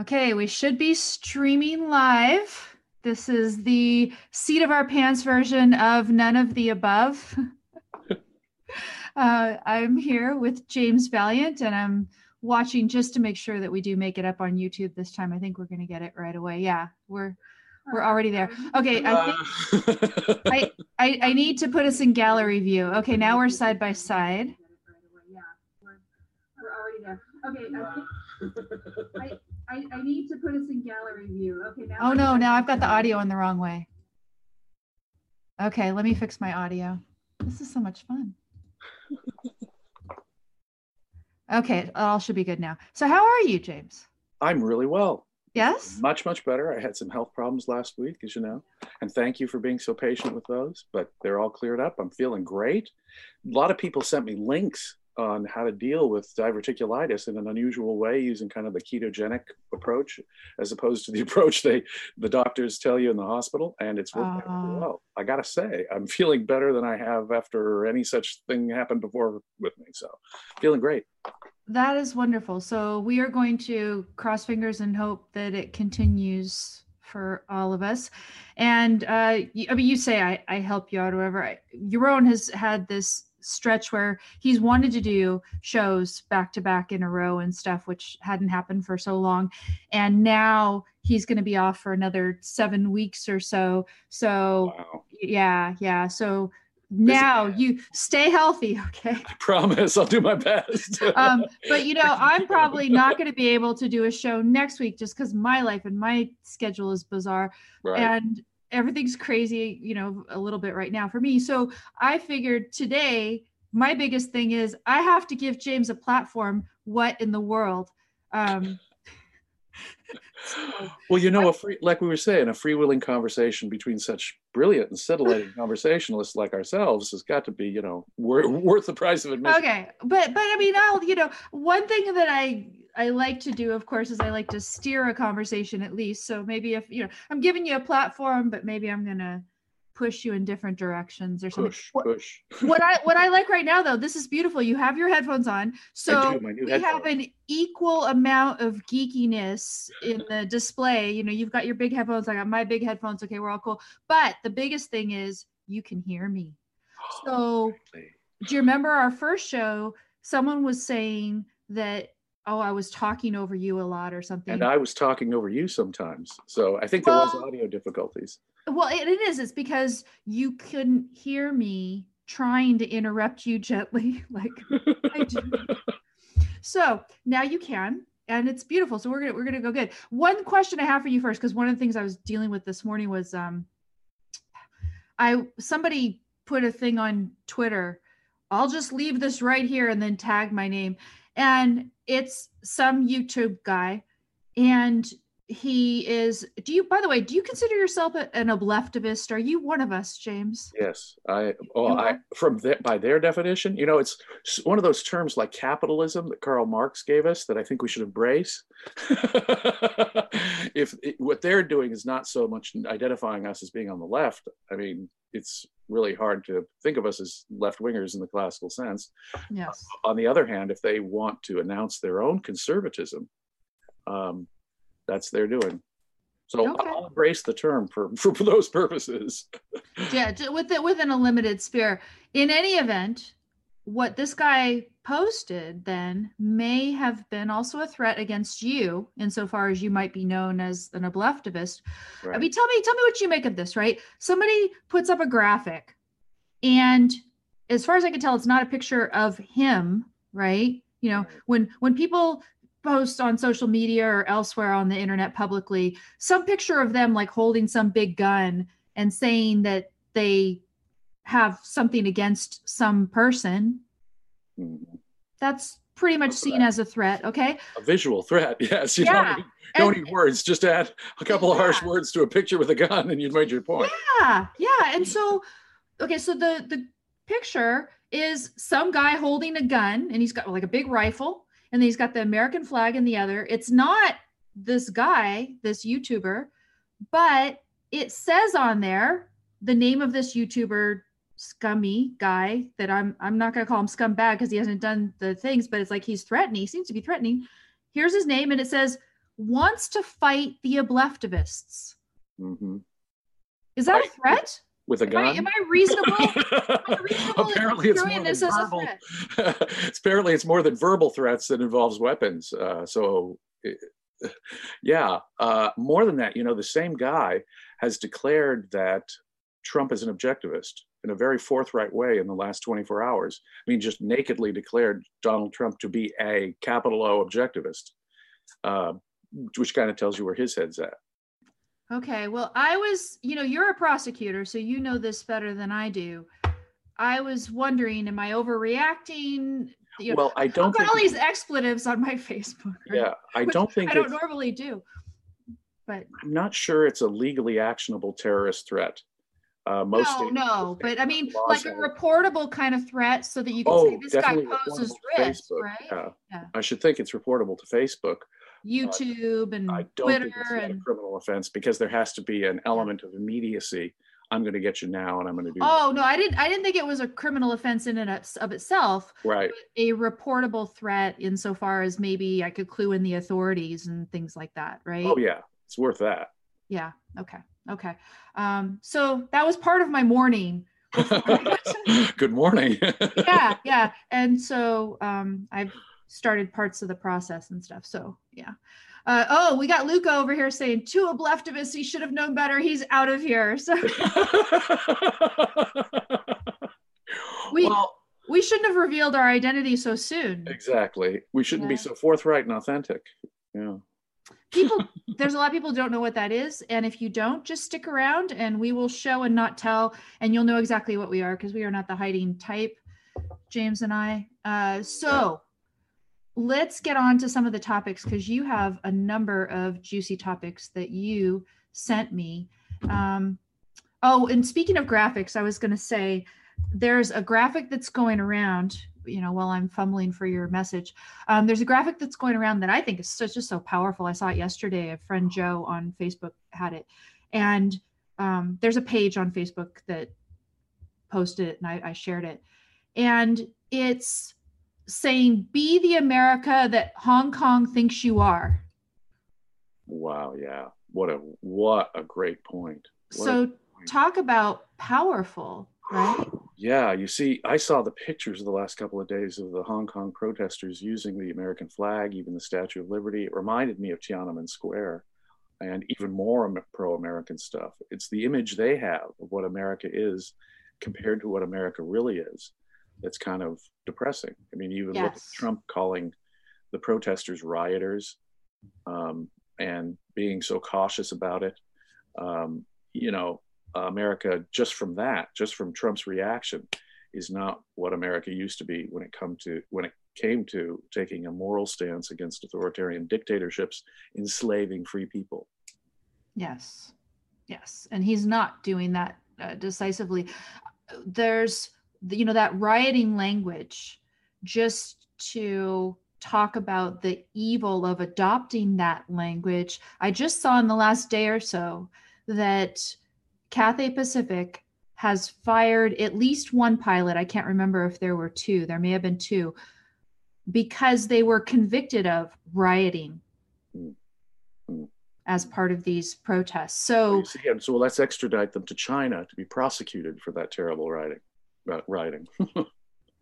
Okay, we should be streaming live. This is the seat of our pants version of none of the above. uh, I'm here with James Valliant and I'm watching just to make sure that we do make it up on YouTube this time. I think we're going to get it right away. Yeah, we're we're already there. Okay, I think I, I I need to put us in gallery view. Okay, now we're side by side. Yeah, We're already there. Okay, I think I, I, I need to put us in gallery view. Okay, now. Oh no, now I've got the audio in the wrong way. Okay, let me fix my audio. This is so much fun. Okay, all should be good now. So how are you, James? I'm really well. Yes. Much, much better. I had some health problems last week, as you know, and thank you for being so patient with those, but they're all cleared up. I'm feeling great. A lot of people sent me links on how to deal with diverticulitis in an unusual way using kind of the ketogenic approach as opposed to the approach they the doctors tell you in the hospital and it's worked uh, well. I gotta say i'm feeling better than i have after any such thing happened before with me so feeling great. That is wonderful. So we are going to cross fingers and hope that it continues for all of us. And uh, i mean you say i, I help you out or whatever. I, Yaron has had this stretch where he's wanted to do shows back to back in a row and stuff, which hadn't happened for so long. And now he's going to be off for another seven weeks or so. So, wow. yeah, yeah. So, now you stay healthy okay i promise i'll do my best um, but you know i'm probably not going to be able to do a show next week just because my life and my schedule is bizarre right. and everything's crazy, you know, a little bit right now for me. So I figured today, my biggest thing is I have to give James a platform. What in the world? Um, well, you know, a free, like we were saying, a freewheeling conversation between such brilliant and scintillating conversationalists like ourselves has got to be, you know, worth the price of admission. Okay, but but I mean, I'll you know, one thing that I I like to do, of course, is I like to steer a conversation at least. So maybe if you know, I'm giving you a platform, but maybe I'm gonna push you in different directions or something. Push, push. what I what I like right now though, this is beautiful. You have your headphones on, so we headphones. have an equal amount of geekiness in the display. You know, you've got your big headphones. I got my big headphones. Okay, we're all cool. But the biggest thing is you can hear me. So, do you remember our first show? Someone was saying that oh i was talking over you a lot or something. And i was talking over you sometimes. So i think there well, was audio difficulties. Well it, it is it's because you couldn't hear me trying to interrupt you gently like i do. So now you can and it's beautiful. So we're gonna we're gonna go good. One question i have for you first because one of the things i was dealing with this morning was um i somebody put a thing on twitter i'll just leave this right here and then tag my name and it's some YouTube guy, and he is. Do you, by the way, do you consider yourself an obleftivist? Are you one of us, James? Yes, I. Oh, I from the, by their definition, you know, it's one of those terms like capitalism that Karl Marx gave us that I think we should embrace. if it, what they're doing is not so much identifying us as being on the left, I mean, it's really hard to think of us as left wingers in the classical sense. Yes. On the other hand, if they want to announce their own conservatism, um, that's their doing. So okay. I'll embrace the term for, for, those purposes. yeah, with it within a limited sphere. In any event, what this guy posted then may have been also a threat against you insofar as you might be known as an obleftivist. Right. I mean, tell me, tell me what you make of this, right? Somebody puts up a graphic and as far as I can tell, it's not a picture of him, right? You know, when when people post on social media or elsewhere on the internet publicly some picture of them like holding some big gun and saying that they have something against some person, mm-hmm. that's pretty much seen as a threat. Okay. A visual threat. Yes. You yeah. don't, need, don't and, need words. Just add a couple yeah. of harsh words to a picture with a gun and you've made your point. Yeah. Yeah. And so, okay. So the, the picture is some guy holding a gun and he's got like a big rifle and then he's got the American flag in the other. It's not this guy, this YouTuber, but it says on there the name of this YouTuber scummy guy that I'm I'm not gonna call him scumbag because he hasn't done the things, but it's like he's threatening. He seems to be threatening. Here's his name, and it says, wants to fight the obleftivists. hmm Is that a threat? With a Am gun. I, am I reasonable? I reasonable apparently, it's more this than verbal. apparently, it's more than verbal threats that involves weapons. Uh, so, eh, yeah, uh, more than that, you know, the same guy has declared that Trump is an objectivist in a very forthright way in the last 24 hours. I mean, just nakedly declared Donald Trump to be a capital O objectivist, uh, which kind of tells you where his head's at. Okay, well, I was, you know, you're a prosecutor, so you know this better than I do. I was wondering, am I overreacting? You know, Well, I I've don't got all these expletives on my Facebook. right? yeah, I don't think I don't normally do. But I'm not sure it's a legally actionable terrorist threat. Uh, most no, no. But I mean, like a reportable kind of threat so that you can Oh, say this guy poses risk, right? Yeah. Yeah. I should think it's reportable to Facebook. YouTube and I don't Twitter think it's not a and criminal offense because there has to be an element of immediacy. I'm going to get you now, and I'm going to do oh no, I didn't. I didn't think it was a criminal offense in and of- of itself. right. A reportable threat insofar as maybe I could clue in the authorities and things like that, right? Oh yeah, it's worth that. Yeah. Okay. Okay. Um, so that was part of my morning. Good morning. Yeah. Yeah. And so um, I've started parts of the process and stuff. So yeah. Uh, oh, we got Luca over here saying two of leftivists. He should have known better. He's out of here. So We- well, we shouldn't have revealed our identity so soon. exactly. We shouldn't be so forthright and authentic. Yeah. People, there's a lot of people don't know what that is. And if you don't, just stick around and we will show and not tell. And you'll know exactly what we are because we are not the hiding type, James and I. Uh, so let's get on to some of the topics because you have a number of juicy topics that you sent me. Um, oh, and speaking of graphics, I was going to say there's a graphic that's going around you know while i'm fumbling for your message. Um, there's a graphic that's going around that i think is just so powerful. I saw it yesterday. A friend joe on facebook had it. And um, there's a page on facebook that posted it and I, I shared it. And it's saying be the america that hong kong thinks you are Wow. Yeah. What a what a great point. What so point. talk about powerful right Yeah, you see, I saw the pictures of the last couple of days of the Hong Kong protesters using the American flag, even the Statue of Liberty. It reminded me of Tiananmen Square and even more pro American stuff. It's the image they have of what America is compared to what America really is that's kind of depressing. I mean, even look at Trump calling the protesters rioters um, and being so cautious about it. Um, you know, America, just from that, just from Trump's reaction, is not what America used to be when it come to when it came to taking a moral stance against authoritarian dictatorships enslaving free people. Yes. Yes. And he's not doing that uh, decisively. There's, you know, that rioting language just to talk about the evil of adopting that language. I just saw in the last day or so that Cathay Pacific has fired at least one pilot. I can't remember if there were two, there may have been two, because they were convicted of rioting as part of these protests. So, So, see, so let's extradite them to China to be prosecuted for that terrible writing. Writing.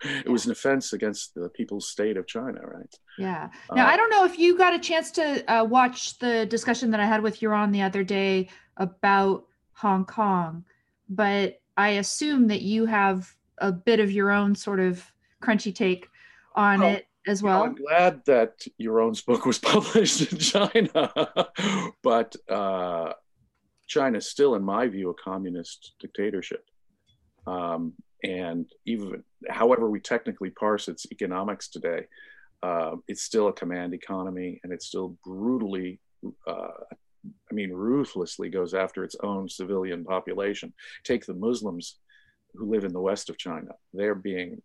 it was an offense against the people's state of China, right? yeah. Now, Uh, I don't know if you got a chance to uh, watch the discussion that I had with Yaron the other day about Hong Kong, but I assume that you have a bit of your own sort of crunchy take on Well, it as You know, well. I'm glad that your own book was published in China, but uh, China is still, in my view, a communist dictatorship. Um, and even however we technically parse its economics today, uh, it's still a command economy and it still brutally, uh, I mean, ruthlessly goes after its own civilian population. Take the Muslims who live in the west of China, they're being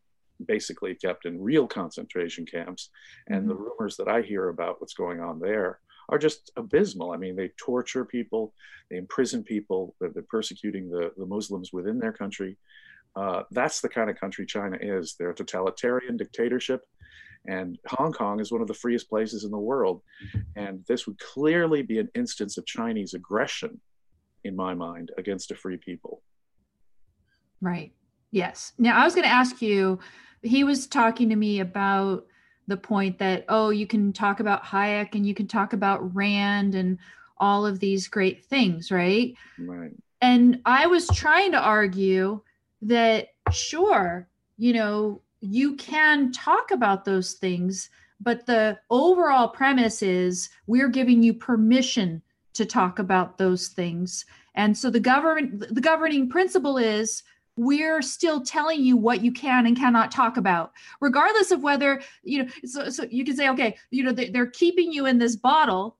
basically kept in real concentration camps. And the rumors that I hear about what's going on there are just abysmal. I mean, they torture people, they imprison people, they're, they're persecuting the, the Muslims within their country. Uh, that's the kind of country China is. They're a totalitarian dictatorship. And Hong Kong is one of the freest places in the world. And this would clearly be an instance of Chinese aggression, in my mind, against a free people. Right. Yes. Now, I was going to ask you, he was talking to me about the point that, oh, you can talk about Hayek and you can talk about Rand and all of these great things, right? Right. And I was trying to argue that, sure, you know, you can talk about those things, but the overall premise is we're giving you permission to talk about those things. And so the government the governing principle is we're still telling you what you can and cannot talk about regardless of whether you know so, so you can say okay you know they, they're keeping you in this bottle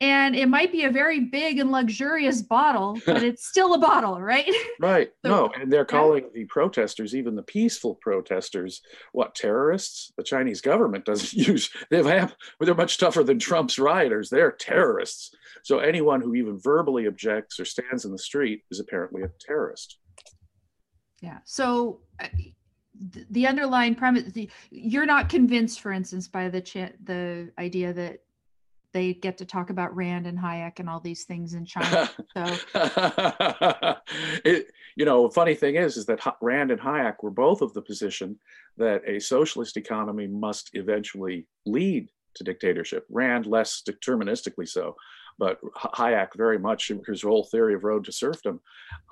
and it might be a very big and luxurious bottle but it's still a bottle right? Right. So, no and they're calling yeah. the protesters even the peaceful protesters what terrorists? The chinese government doesn't use they have they're much tougher than trump's rioters. They're terrorists. So anyone who even verbally objects or stands in the street is apparently a terrorist. Yeah so uh, the underlying premise the, you're not convinced for instance by the the idea that they get to talk about Rand and Hayek and all these things in China. So, it, you know, funny thing is, is that Rand and Hayek were both of the position that a socialist economy must eventually lead to dictatorship. Rand less deterministically so, but Hayek very much his whole theory of road to serfdom.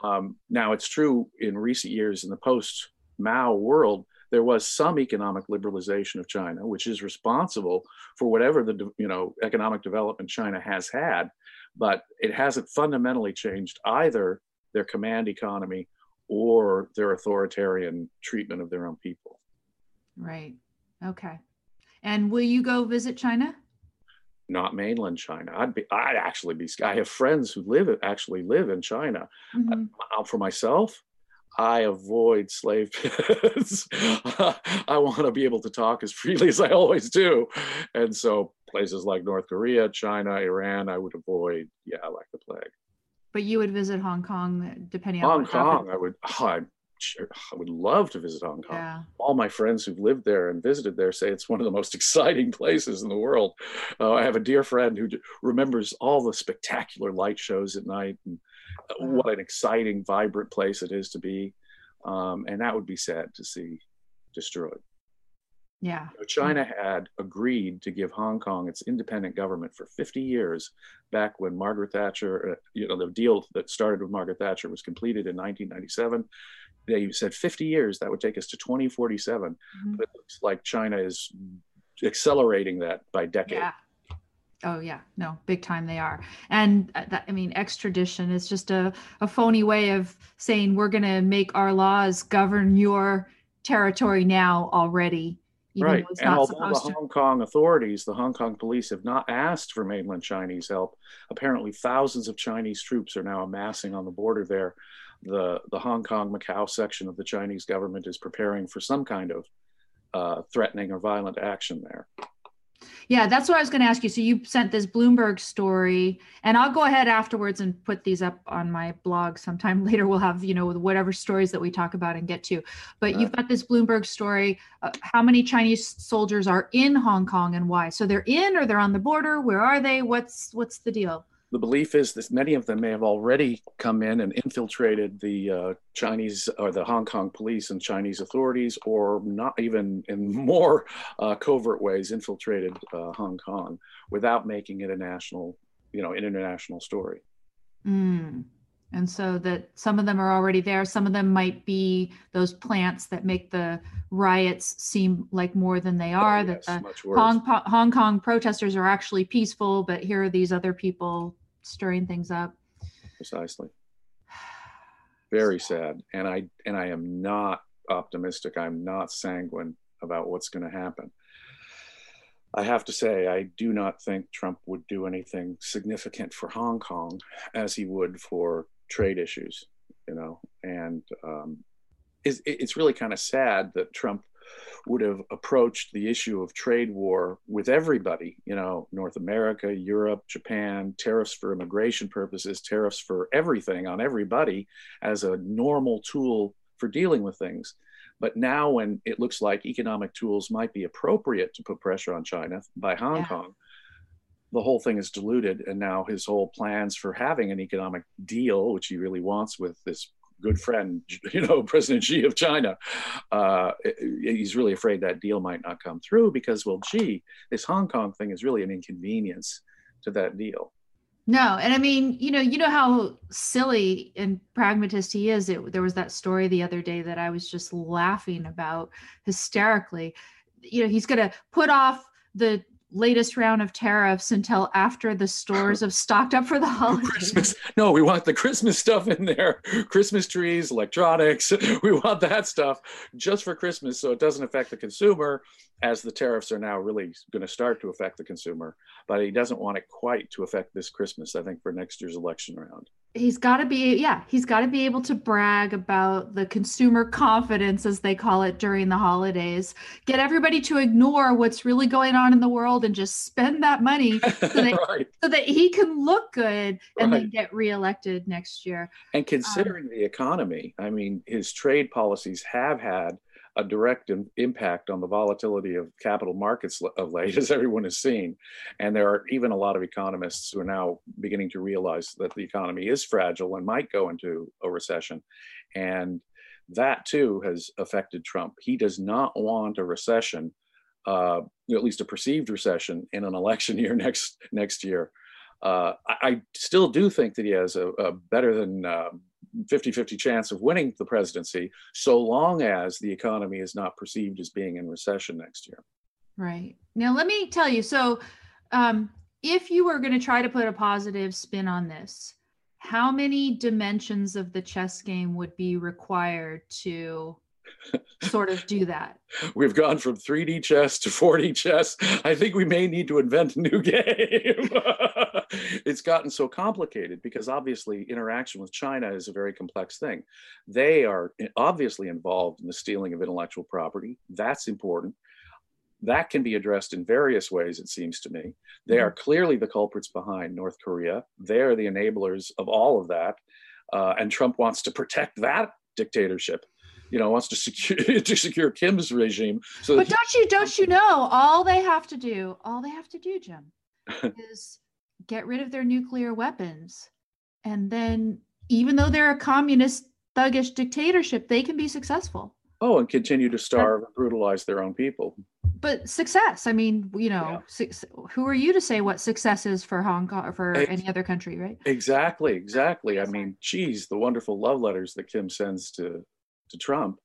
Um, now, it's true in recent years in the post Mao world there was some economic liberalization of China, which is responsible for whatever the you know economic development China has had, but it hasn't fundamentally changed either their command economy or their authoritarian treatment of their own people. Right. Okay. And will you go visit China? Not mainland China. I'd be. I'd actually be. I have friends who live actually live in China. Mm-hmm. Uh, for myself, I avoid slave pits. I want to be able to talk as freely as I always do. And so places like North Korea, China, Iran, I would avoid, yeah, like the plague. But you would visit Hong Kong depending Hong on Hong Kong. Happened. I would oh, I, I would love to visit Hong Kong. Yeah. All my friends who've lived there and visited there say it's one of the most exciting places in the world. Uh, I have a dear friend who remembers all the spectacular light shows at night and what an exciting, vibrant place it is to be. Um, and that would be sad to see destroyed. Yeah. China had agreed to give Hong Kong its independent government for 50 years back when Margaret Thatcher, uh, you know, the deal that started with Margaret Thatcher was completed in 1997. They said 50 years, that would take us to 2047. Mm-hmm. But it looks like China is accelerating that by decade. Yeah. Oh yeah, no, big time they are. And uh, that, I mean, extradition is just a, a phony way of saying we're going to make our laws govern your territory now already. right. And although the to. Hong Kong authorities, the Hong Kong police have not asked for mainland Chinese help, apparently thousands of Chinese troops are now amassing on the border there. The, the Hong Kong Macau section of the Chinese government is preparing for some kind of uh, threatening or violent action there. Yeah, that's what I was going to ask you. So you sent this Bloomberg story, and I'll go ahead afterwards and put these up on my blog sometime later. We'll have you know whatever stories that we talk about and get to. But right. you've got this Bloomberg story. Uh, how many Chinese soldiers are in Hong Kong and why? So they're in or they're on the border? Where are they? What's what's the deal? The belief is that many of them may have already come in and infiltrated the uh, Chinese or the Hong Kong police and Chinese authorities, or not even in more uh, covert ways infiltrated uh, Hong Kong without making it a national, you know, an international story. Mm. And so that some of them are already there. Some of them might be those plants that make the riots seem like more than they are. Oh, yes, that the Hong, Hong Kong protesters are actually peaceful, but here are these other people stirring things up. Precisely. Very sad. And I and I am not optimistic. I'm not sanguine about what's going to happen. I have to say, I do not think Trump would do anything significant for Hong Kong as he would for trade issues, you know. And um, it's, it's really kind of sad that Trump would have approached the issue of trade war with everybody, you know, North America, Europe, Japan, tariffs for immigration purposes, tariffs for everything on everybody as a normal tool for dealing with things. But now, when it looks like economic tools might be appropriate to put pressure on China by Hong yeah. Kong, the whole thing is diluted. And now his whole plans for having an economic deal, which he really wants with this good friend, you know, President Xi of China, uh, he's really afraid that deal might not come through because, well, gee, this Hong Kong thing is really an inconvenience to that deal. No, and I mean, you know, you know how silly and pragmatist he is. It, there was that story the other day that I was just laughing about hysterically. You know, he's going to put off the latest round of tariffs until after the stores have stocked up for the holidays. Christmas. No, we want the Christmas stuff in there. Christmas trees, electronics. We want that stuff just for Christmas so it doesn't affect the consumer as the tariffs are now really going to start to affect the consumer. But he doesn't want it quite to affect this Christmas, I think, for next year's election round he's got to be yeah he's got to be able to brag about the consumer confidence as they call it during the holidays get everybody to ignore what's really going on in the world and just spend that money so that, right. so that he can look good and right. then get reelected next year and considering um, the economy i mean his trade policies have had a direct Im- impact on the volatility of capital markets of late, as everyone has seen. And there are even a lot of economists who are now beginning to realize that the economy is fragile and might go into a recession. And that too has affected Trump. He does not want a recession, uh, at least a perceived recession, in an election year next next year. Uh, I, I, still do think that he has a, a better than uh, 50 50 chance of winning the presidency so long as the economy is not perceived as being in recession next year. Right. Now, let me tell you so, um, if you were going to try to put a positive spin on this, how many dimensions of the chess game would be required to sort of do that? We've gone from 3D chess to 4D chess. I think we may need to invent a new game. it's gotten so complicated because obviously interaction with China is a very complex thing. They are obviously involved in the stealing of intellectual property. That's important. That can be addressed in various ways, it seems to me. They are mm-hmm. clearly the culprits behind North Korea. They are the enablers of all of that. Uh, and Trump wants to protect that dictatorship you know wants to secure to secure Kim's regime. So but don't you don't you know all they have to do all they have to do, Jim, is get rid of their nuclear weapons. And then, even though they're a communist, thuggish dictatorship, they can be successful. Oh, and continue to starve and brutalize their own people. But success, I mean, you know, yeah. su- who are you to say what success is for Hong Kong or for any other country, right? Exactly, exactly. I mean, geez, the wonderful love letters that Kim sends to to Trump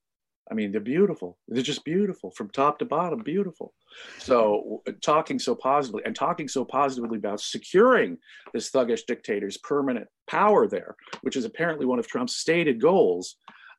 I mean, they're beautiful. They're just beautiful from top to bottom, beautiful. So, talking so positively and talking so positively about securing this thuggish dictator's permanent power there, which is apparently one of Trump's stated goals,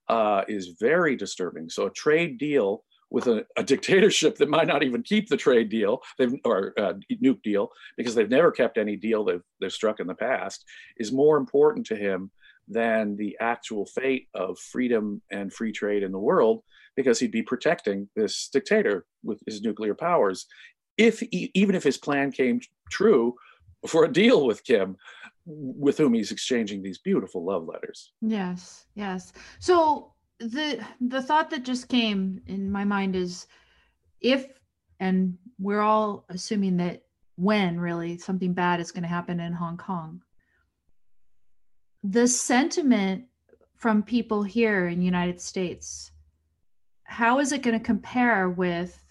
uh, is very disturbing. So, a trade deal with a, a, dictatorship that might not even keep the trade deal or uh, nuke deal because they've never kept any deal they've, they've struck in the past is more important to him than the actual fate of freedom and free trade in the world because he'd be protecting this dictator with his nuclear powers. If he, even if his plan came true for a deal with Kim with whom he's exchanging these beautiful love letters. Yes yes. So the the thought that just came in my mind is if and we're all assuming that when really something bad is going to happen in Hong Kong the sentiment from people here in United States, how is it going to compare with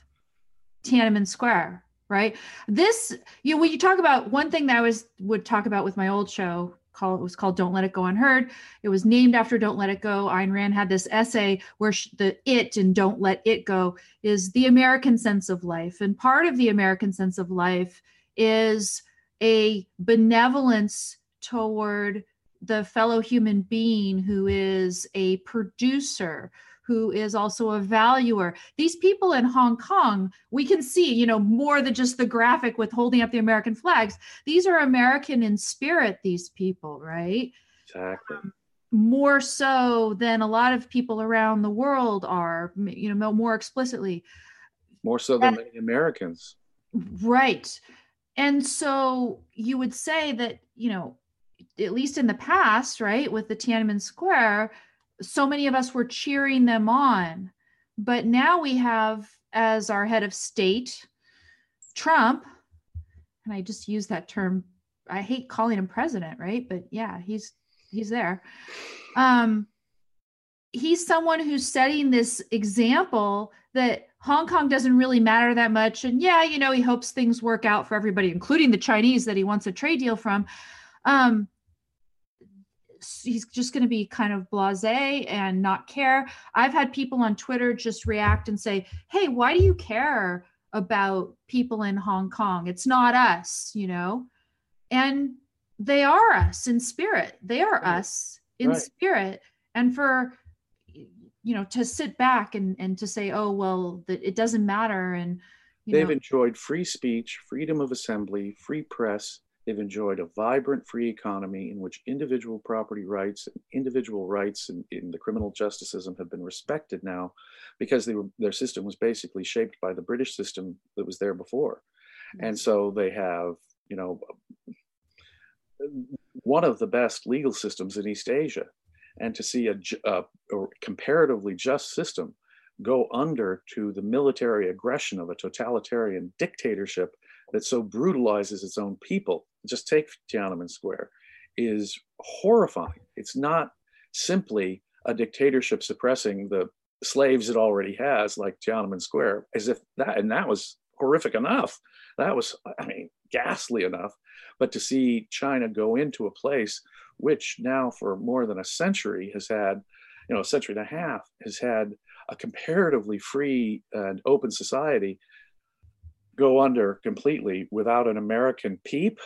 Tiananmen Square? Right. This, you know, when you talk about one thing that I was would talk about with my old show call it was called Don't Let It Go Unheard. It was named after Don't Let It Go. Ayn Rand had this essay where she, the it and Don't Let It Go is the American sense of life. And part of the American sense of life is a benevolence toward the fellow human being who is a producer who is also a valuer. These people in hong kong we can see you know more than just the graphic with holding up the american flags. These are american in spirit these people right? Exactly. Um, more so than a lot of people around the world are you know more explicitly. More so than many americans. Right. And so you would say that you know at least in the past, right, with the Tiananmen Square, so many of us were cheering them on. but now we have as our head of state Trump, and I just use that term. I hate calling him president, right? But yeah, he's he's there. Um, he's someone who's setting this example that Hong Kong doesn't really matter that much. And yeah, you know, he hopes things work out for everybody, including the Chinese that he wants a trade deal from. Um, he's just going to be kind of blasé and not care. I've had people on Twitter just react and say, "Hey, why do you care about people in Hong Kong? It's not us, you know." And they are us in spirit. They are right. us in right. spirit. And for you know to sit back and and to say, "Oh, well, that it doesn't matter," and they've know, enjoyed free speech, freedom of assembly, free press, They've enjoyed a vibrant free economy in which individual property rights and individual rights in, in the criminal justice system have been respected now because they were, their system was basically shaped by the British system that was there before. Mm-hmm. And so they have, you know, one of the best legal systems in East Asia. And to see a, a, a comparatively just system go under to the military aggression of a totalitarian dictatorship that so brutalizes its own people, just take Tiananmen Square, is horrifying. It's not simply a dictatorship suppressing the slaves it already has, like Tiananmen Square, as if that, and that was horrific enough. That was, I mean, ghastly enough. But to see China go into a place which now for more than a century has had, you know, a century and a half has had a comparatively free and open society go under completely without an American peep,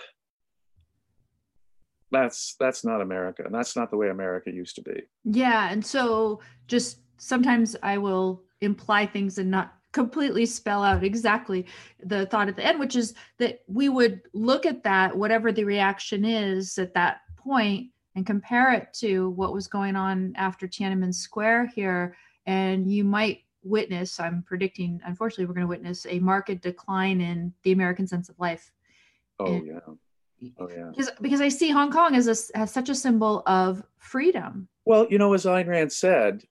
that's that's not America, and that's not the way America used to be. Yeah, and so just sometimes I will imply things and not completely spell out exactly the thought at the end, which is that we would look at that, whatever the reaction is at that point, and compare it to what was going on after Tiananmen Square here, and you might witness, I'm predicting, unfortunately, we're going to witness a market decline in the American sense of life. Oh, yeah. Oh, yeah. Because, because I see Hong Kong as, a, as such a symbol of freedom. Well, you know, as Ayn Rand said,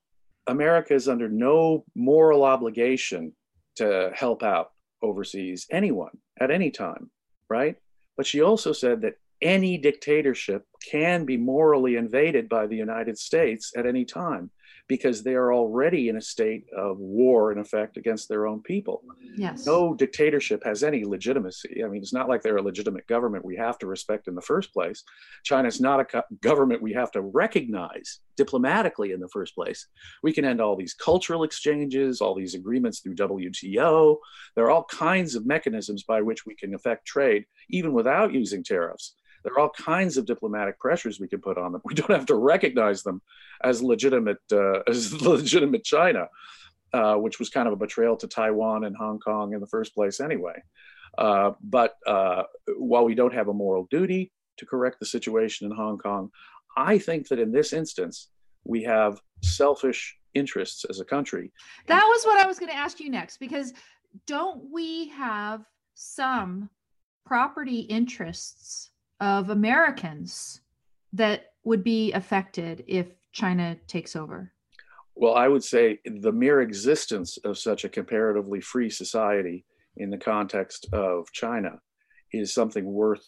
America is under no moral obligation to help out overseas anyone at any time, right? But she also said that any dictatorship can be morally invaded by the United States at any time because they are already in a state of war in effect against their own people. Yes. No dictatorship has any legitimacy. I mean, it's not like they're a legitimate government we have to respect in the first place. China is not a government we have to recognize diplomatically in the first place. We can end all these cultural exchanges, all these agreements through WTO. There are all kinds of mechanisms by which we can affect trade, even without using tariffs. There are all kinds of diplomatic pressures we can put on them. We don't have to recognize them as legitimate uh, as legitimate China, uh, which was kind of a betrayal to Taiwan and Hong Kong in the first place anyway. Uh, but uh, while we don't have a moral duty to correct the situation in Hong Kong, I think that in this instance we have selfish interests as a country. That was what I was going to ask you next because don't we have some property interests of Americans that would be affected if China takes over? Well, I would say the mere existence of such a comparatively free society in the context of China is something worth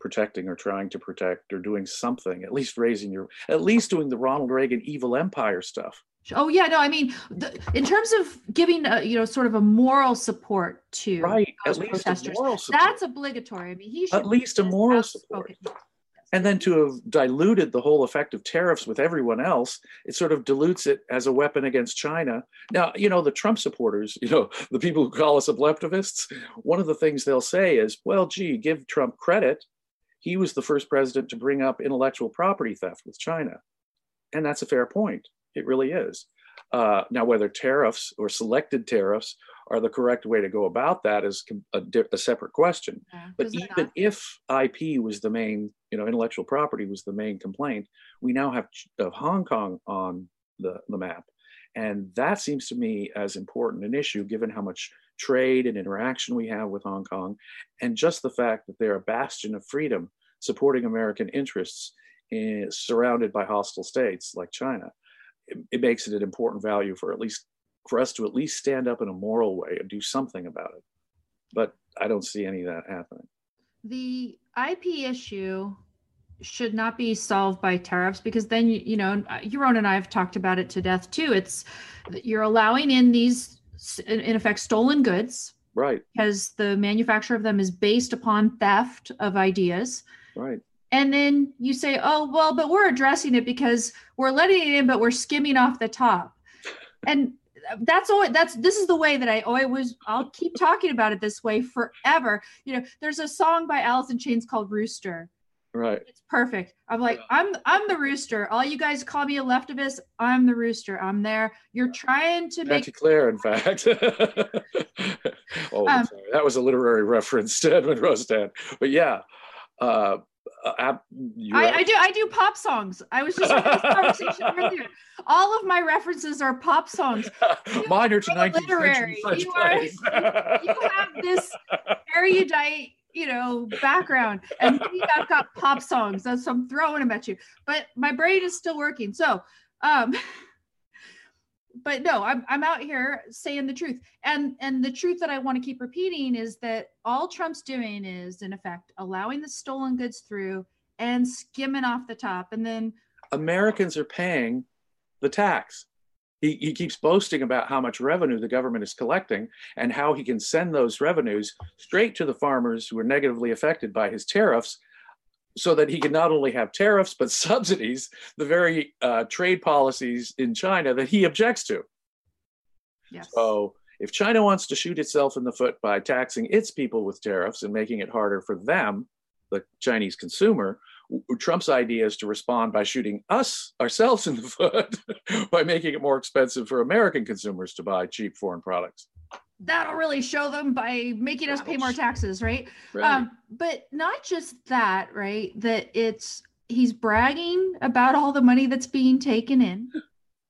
protecting or trying to protect or doing something, at least raising your, at least doing the Ronald Reagan evil empire stuff. Oh yeah, no, I mean, the, in terms of giving, a, you know, sort of a moral support to right, at least protesters, that's obligatory. I mean, he should at least a moral support. And then to have diluted the whole effect of tariffs with everyone else, it sort of dilutes it as a weapon against China. Now, you know, the Trump supporters, you know, the people who call us leftivists, one of the things they'll say is, well, gee, give Trump credit. He was the first president to bring up intellectual property theft with China. And that's a fair point. It really is. Uh, now, whether tariffs or selected tariffs are the correct way to go about that is a, a separate question. Yeah, but even if IP was the main, you know, intellectual property was the main complaint, we now have uh, Hong Kong on the, the map. And that seems to me as important an issue given how much trade and interaction we have with Hong Kong, and just the fact that they're a bastion of freedom supporting American interests in, surrounded by hostile states like China it, it makes it an important value for at least for us to at least stand up in a moral way and do something about it. But I don't see any of that happening. The IP issue should not be solved by tariffs because then you, you know Yaron and I have talked about it to death too. It's you're allowing in these in effect stolen goods right because the manufacture of them is based upon theft of ideas right and then you say oh well but we're addressing it because we're letting it in but we're skimming off the top and that's always that's this is the way that I always I'll keep talking about it this way forever. You know, there's a song by Alice in Chains called Rooster. Right. It's perfect. I'm like, I'm I'm the rooster. All you guys call me a leftivist. I'm the rooster. I'm there. You're trying to make Claire, in fact. oh, um, sorry. that was a literary reference to Edmund Rostand. But yeah, uh, I, I, do I do pop songs. I was just having this conversation earlier. All of my references are pop songs. Mine are to 19th literary. You, are, you, you have this erudite, you know, background, and I've got pop songs. That's so I'm throwing them at you. But my brain is still working. So, um, but no, I'm I'm out here saying the truth. And and the truth that I want to keep repeating is that all Trump's doing is in effect allowing the stolen goods through and skimming off the top. And then Americans are paying the tax. He, he keeps boasting about how much revenue the government is collecting and how he can send those revenues straight to the farmers who are negatively affected by his tariffs so that he can not only have tariffs but subsidies the very uh, trade policies in China that he objects to. Yes. So if China wants to shoot itself in the foot by taxing its people with tariffs and making it harder for them, the Chinese consumer, Trump's idea is to respond by shooting us ourselves in the foot by making it more expensive for American consumers to buy cheap foreign products that'll really show them by making us pay more taxes, right? right? Um, but not just that, right? That it's he's bragging about all the money that's being taken in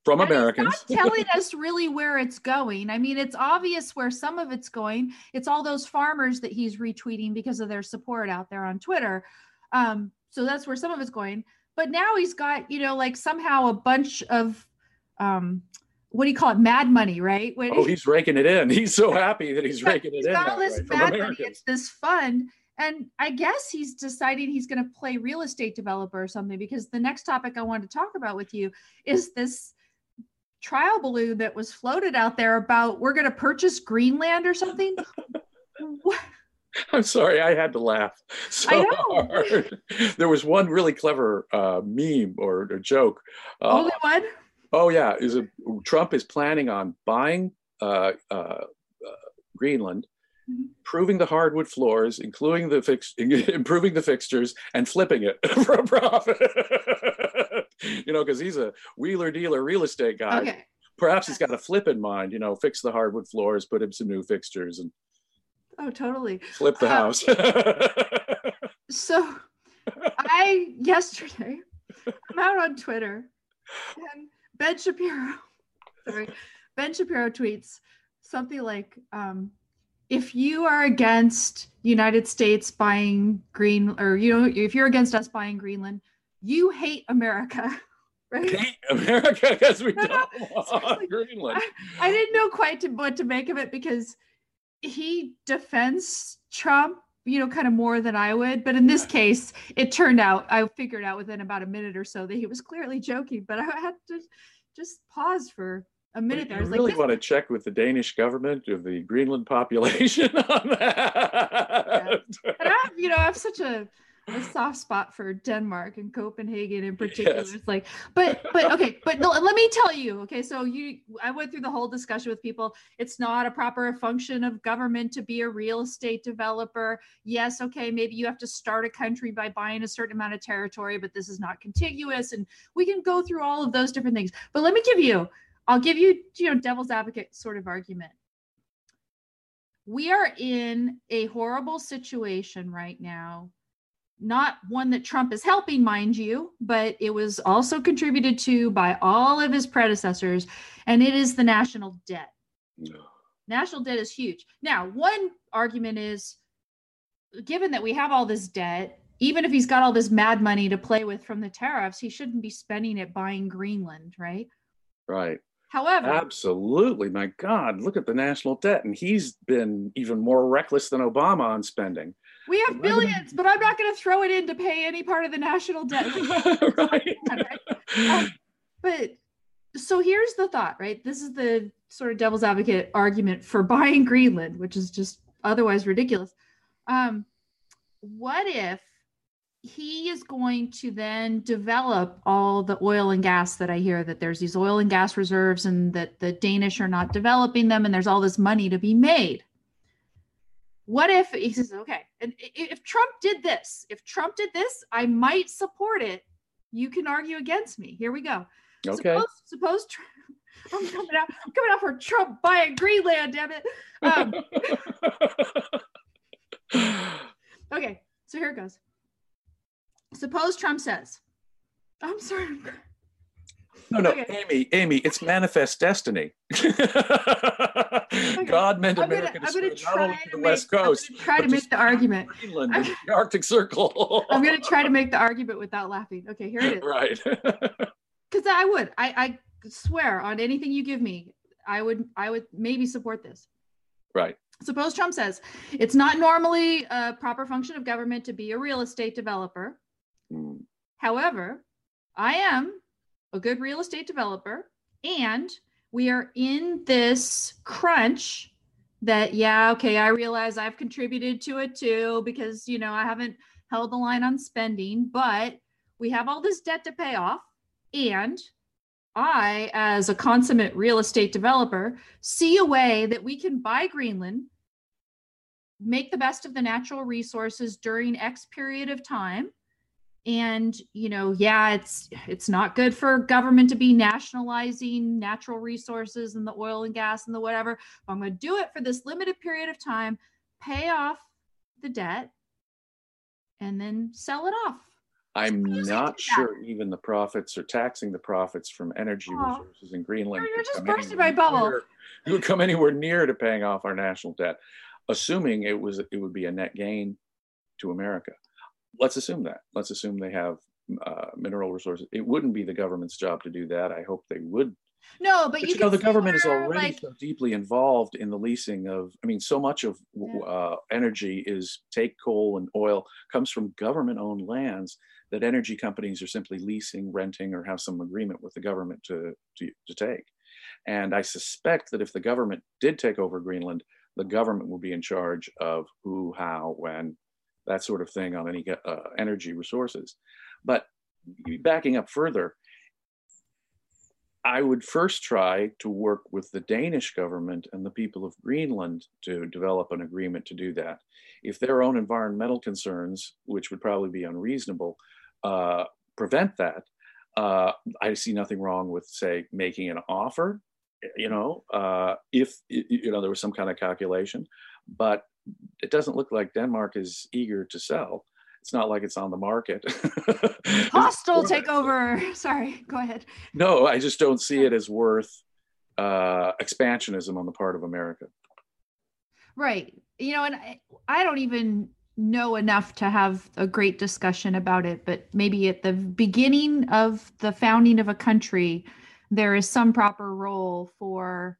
from and Americans. Not telling us really where it's going. I mean, it's obvious where some of it's going. It's all those farmers that he's retweeting because of their support out there on Twitter. Um, so that's where some of it's going. But now he's got, you know, like somehow a bunch of um, what do you call it? Mad money, right? When oh, he's raking it in. He's so happy that he's raking he's it in. All this mad money. It's this fund. And I guess he's deciding he's going to play real estate developer or something because the next topic I wanted to talk about with you is this trial balloon that was floated out there about we're going to purchase Greenland or something. I'm sorry, I had to laugh so hard. There was one really clever uh, meme or, or joke. Uh, Only one? Oh yeah, is a, Trump is planning on buying uh, uh, uh, Greenland, mm-hmm. improving the hardwood floors, including the fix, improving the fixtures, and flipping it for a profit. you know, because he's a wheeler dealer real estate guy. Okay. Perhaps he's got a flip in mind. You know, fix the hardwood floors, put in some new fixtures, and oh, totally flip the uh, house. so, I yesterday I'm out on Twitter and Ben Shapiro, sorry, Ben Shapiro tweets something like, um, if you are against United States buying green, or you know, if you're against us buying Greenland, you hate America. Right? Hate America because we don't want Greenland. I, I, didn't know quite to, what to make of it because he defends Trump, you know, kind of more than I would. But in this case, it turned out I figured out within about a minute or so that he was clearly joking. But I had to just pause for a minute there. I really like, want to check with the Danish government of the Greenland population on that. Yeah. And I have, you know, I have such a a soft spot for Denmark and Copenhagen in particular. Yes. It's like, but but okay, but no, let me tell you, okay. So you, I went through the whole discussion with people. It's not a proper function of government to be a real estate developer. Yes, okay, maybe you have to start a country by buying a certain amount of territory, but this is not contiguous, and we can go through all of those different things. But let me give you, I'll give you, you know, devil's advocate sort of argument. We are in a horrible situation right now not one that Trump is helping, mind you, but it was also contributed to by all of his predecessors, and it is the national debt. No. National debt is huge. Now, one argument is given that we have all this debt, even if he's got all this mad money to play with from the tariffs, he shouldn't be spending it buying Greenland, right? Right. However, absolutely, my God, look at the national debt, and he's been even more reckless than Obama on spending. We have billions, but I'm not going to throw it in to pay any part of the national debt. right. Um, but so here's the thought, right? This is the sort of devil's advocate argument for buying Greenland, which is just otherwise ridiculous. Um, what if he is going to then develop all the oil and gas that I hear that there's these oil and gas reserves and that the Danish are not developing them and there's all this money to be made? What if he says, okay, and if Trump did this, if Trump did this, I might support it. You can argue against me. Here we go. Okay. Suppose, suppose I'm coming out. I'm coming out for Trump buying Greenland. Damn it. Um, okay, so here it goes. Suppose Trump says, "I'm sorry." No, no, okay. Amy, Amy, it's manifest destiny. okay. God meant America I'm gonna, to not only to the make, West Coast, try to make the argument. Greenland, I'm, the Arctic Circle. I'm going to try to make the argument without laughing. Okay, here it is. Right. Because I would, I, I swear on anything you give me, I would, I would maybe support this. Right. Suppose Trump says it's not normally a proper function of government to be a real estate developer. Mm. However, I am a good real estate developer, and we are in this crunch that, yeah, okay, I realize I've contributed to it too because, you know, I haven't held the line on spending, but we have all this debt to pay off. And I, as a consummate real estate developer, see a way that we can buy Greenland, make the best of the natural resources during X period of time, and you know yeah it's it's not good for government to be nationalizing natural resources and the oil and gas and the whatever. But i'm going to do it for this limited period of time pay off the debt and then sell it off. I'm not sure even the profits or taxing the profits from energy oh, resources in greenland you're just bursting my bubble near, it would come anywhere near to paying off our national debt assuming it was it would be a net gain to america let's assume that. Let's assume they have uh, mineral resources. It wouldn't be the government's job to do that. I hope they would. No, but, but you, you know the government is already like... so deeply involved in the leasing of. I mean, so much of yeah. uh, energy is take coal and oil comes from government-owned lands that energy companies are simply leasing, renting, or have some agreement with the government to to, to take. And I suspect that if the government did take over Greenland, the government will be in charge of who, how, when, that sort of thing on any uh, energy resources. But backing up further, I would first try to work with the Danish government and the people of Greenland to develop an agreement to do that. If their own environmental concerns, which would probably be unreasonable, uh, prevent that, uh, I see nothing wrong with, say, making an offer. You know, uh, if you know there was some kind of calculation, but it doesn't look like Denmark is eager to sell. It's not like it's on the market. Hostile takeover. Sorry, go ahead. No, I just don't see it as worth uh, expansionism on the part of America. Right. You know, and I, I don't even know enough to have a great discussion about it, but maybe at the beginning of the founding of a country, there is some proper role for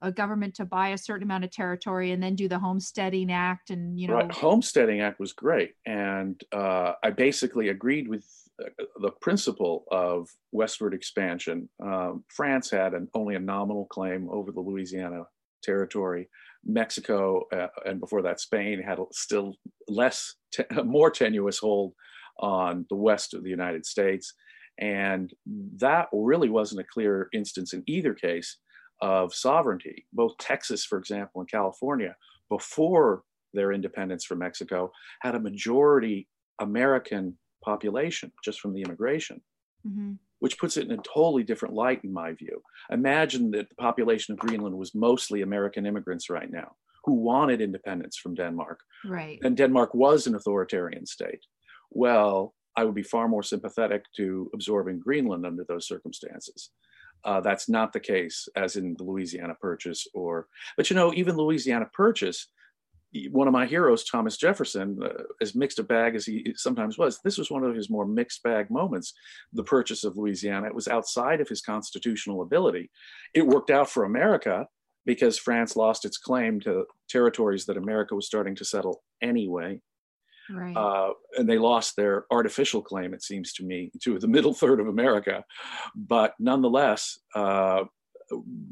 a government to buy a certain amount of territory and then do the homesteading act and you know right. homesteading act was great. And uh, i basically agreed with uh, the principle of westward expansion. Um, france had an, only a nominal claim over the louisiana territory. Mexico uh, and before that spain had still less te- more tenuous hold on the west of the united states. And that really wasn't a clear instance in either case of sovereignty. Both Texas, for example, and California, before their independence from Mexico, had a majority American population just from the immigration, mm-hmm. which puts it in a totally different light, in my view. Imagine that the population of Greenland was mostly American immigrants right now who wanted independence from Denmark. Right. And Denmark was an authoritarian state. Well, I would be far more sympathetic to absorbing Greenland under those circumstances. Uh, that's not the case as in the Louisiana Purchase or, but you know, even Louisiana Purchase, one of my heroes, Thomas Jefferson, uh, as mixed a bag as he sometimes was, this was one of his more mixed bag moments. The purchase of Louisiana, it was outside of his constitutional ability. It worked out for America because France lost its claim to territories that America was starting to settle anyway. Right. Uh, and they lost their artificial claim, it seems to me, to the middle third of America. But nonetheless, uh,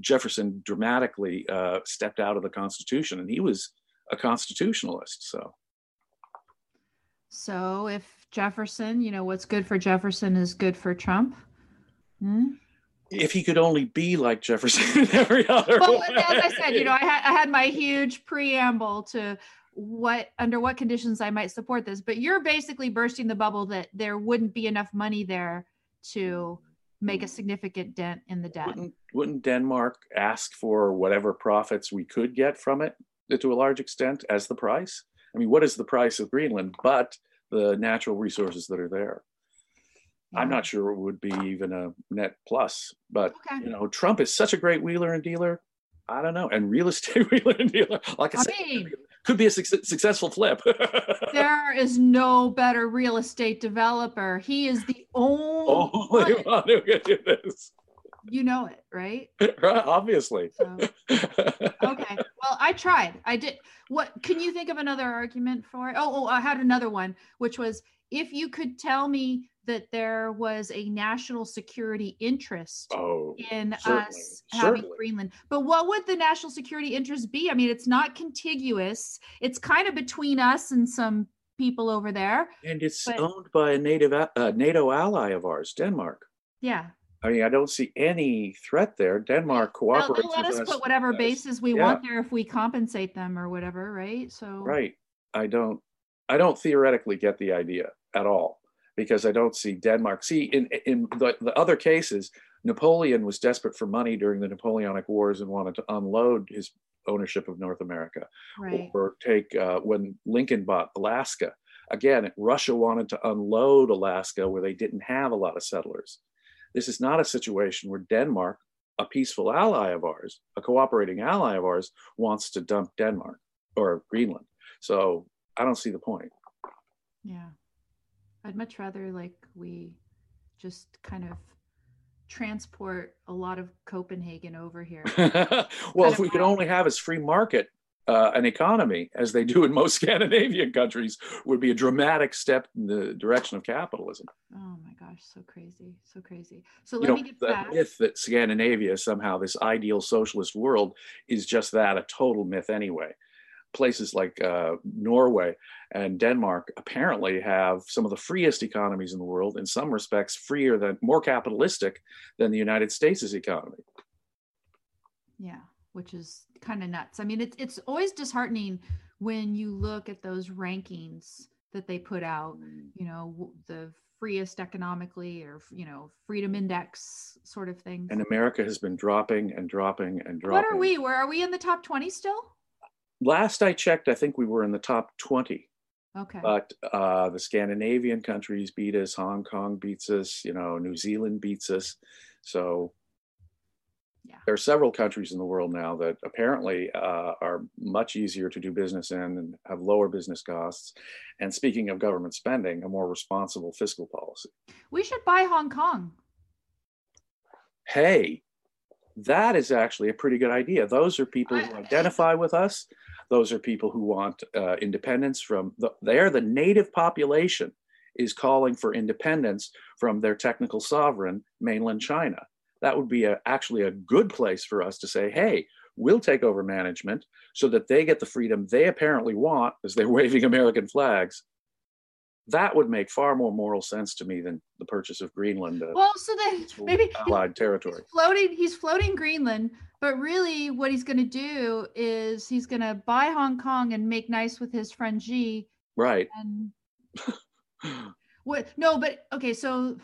Jefferson dramatically uh, stepped out of the Constitution, and he was a constitutionalist. So, so if Jefferson, you know, what's good for Jefferson is good for Trump. Hmm? If he could only be like Jefferson in every other well, way. as I said, you know, I had I had my huge preamble to what under what conditions I might support this, but you're basically bursting the bubble that there wouldn't be enough money there to make a significant dent in the debt. Wouldn't, wouldn't Denmark ask for whatever profits we could get from it to a large extent as the price? I mean, what is the price of Greenland but the natural resources that are there? I'm not sure it would be even a net plus, but Okay. you know, Trump is such a great wheeler and dealer. I don't know, and real estate wheeler and dealer, like I, I said, mean, could be a suc- successful flip. there is no better real estate developer. He is the only, Only one who can do this, you know it, right? right? Obviously. So, okay. Well, I tried. I did. What can you think of another argument for it? Oh, oh, I had another one, which was if you could tell me that there was a national security interest oh, in us having certainly. Greenland. But what would the national security interest be? I mean, it's not contiguous. It's kind of between us and some people over there. and it's but- owned by a native NATO ally of ours, Denmark. Yeah. I mean, I don't see any threat there. Denmark cooperates let with us us. put whatever Yes. bases we Yeah. want there if we compensate them or whatever, right? So Right. I don't. I don't theoretically get the idea at all because I don't see Denmark. See, in in the, the other cases, Napoleon was desperate for money during the Napoleonic Wars and wanted to unload his ownership of North America. right. Or take uh, when Lincoln bought Alaska. Again, Russia wanted to unload Alaska where they didn't have a lot of settlers. This is not a situation where Denmark, a peaceful ally of ours, a cooperating ally of ours, wants to dump Denmark or Greenland. So I don't see the point. Yeah. I'd much rather like we just kind of transport a lot of Copenhagen over here. well, if we could only have as free market uh, an economy as they do in most Scandinavian countries, would be a dramatic step in the direction of capitalism. Oh my gosh, so crazy, so crazy. So You let know, me get the back. myth that Scandinavia somehow this ideal socialist world is just that a total myth anyway. Places like uh, Norway and Denmark apparently have some of the freest economies in the world. In some respects, freer than more capitalistic than the United States' economy. Yeah, which is kind of nuts. I mean, it's it's always disheartening when you look at those rankings that they put out. You know, the freest economically, or you know, freedom index sort of things. And America has been dropping and dropping and dropping. what are we? Where are we in the top twenty still? Last I checked, I think we were in the top 20, Okay. but uh, the Scandinavian countries beat us, Hong Kong beats us, you know, New Zealand beats us. So Yeah. there are several countries in the world now that apparently uh, are much easier to do business in and have lower business costs. And speaking of government spending, a more responsible fiscal policy. we should buy Hong Kong. hey, that is actually a pretty good idea. Those are people who identify with us. Those are people who want uh, independence from the, they're the native population is calling for independence from their technical sovereign, mainland China. That would be a, actually a good place for us to say, hey, we'll take over management so that they get the freedom they apparently want as they're waving American flags. That would make far more moral sense to me than the purchase of Greenland. uh, Well, so then maybe allied territory. He's floating. He's floating Greenland, but really, what he's going to do is he's going to buy Hong Kong and make nice with his friend Xi. Right. And what? No, but okay. So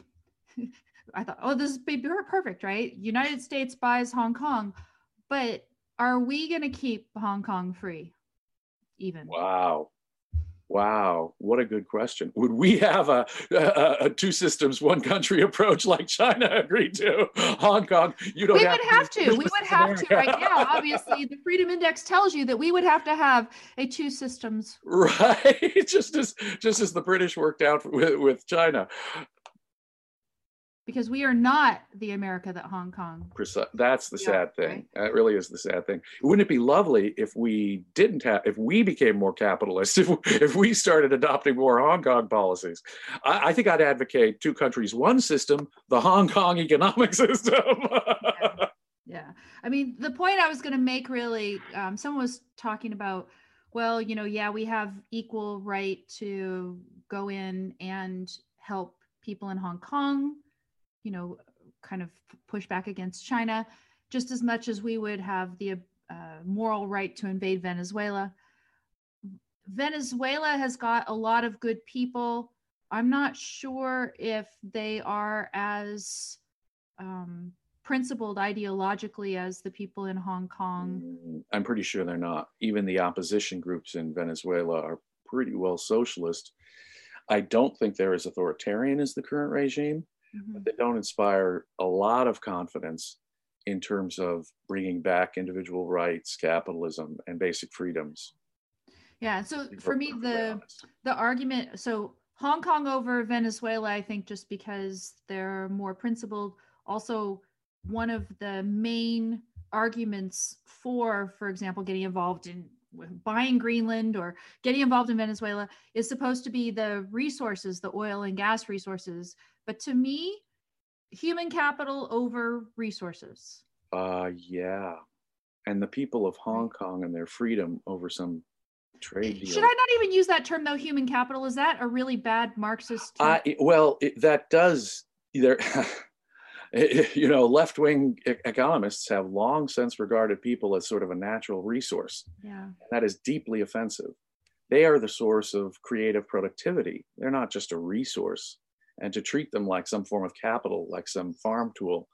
I thought, oh, this is perfect, right? United States buys Hong Kong, but are we going to keep Hong Kong free? Even Wow. Wow, what a good question. Would we have a, a, a, two systems, one country approach like China agreed to? Hong Kong, you don't. We have would have to. We would have America. to right now. Obviously, the Freedom Index tells you that we would have to have a two systems. Right, just as just as the British worked out with, with China because we are not the America that Hong Kong. That's the sad thing. Right? That really is the sad thing. Wouldn't it be lovely if we didn't have, if we became more capitalist, if if we started adopting more Hong Kong policies? I, I think I'd advocate two countries, one system, the Hong Kong economic system. yeah. yeah. I mean, the point I was going to make really, um, someone was talking about, well, you know, yeah, we have equal right to go in and help people in Hong Kong you know, kind of push back against China, just as much as we would have the uh, moral right to invade Venezuela. Venezuela has got a lot of good people. I'm not sure if they are as um, principled ideologically as the people in Hong Kong. Mm, I'm pretty sure they're not. Even the opposition groups in Venezuela are pretty well socialist. I don't think they're as authoritarian as the current regime, mm-hmm. but they don't inspire a lot of confidence in terms of bringing back individual rights, capitalism, and basic freedoms. Yeah. So for me, the the argument so Hong Kong over Venezuela, I think just because they're more principled. Also, one of the main arguments for, for example, getting involved in buying Greenland or getting involved in Venezuela is supposed to be the resources, the oil and gas resources but to me, human capital over resources. Uh, yeah. And the people of Hong Kong and their freedom over some trade deal. Should I not even use that term though? Human capital is that a really bad Marxist? Uh, well, it, that does either. you know, left wing economists have long since regarded people as sort of a natural resource. Yeah. That is deeply offensive. They are the source of creative productivity. They're not just a resource and to treat them like some form of capital, like some farm tool,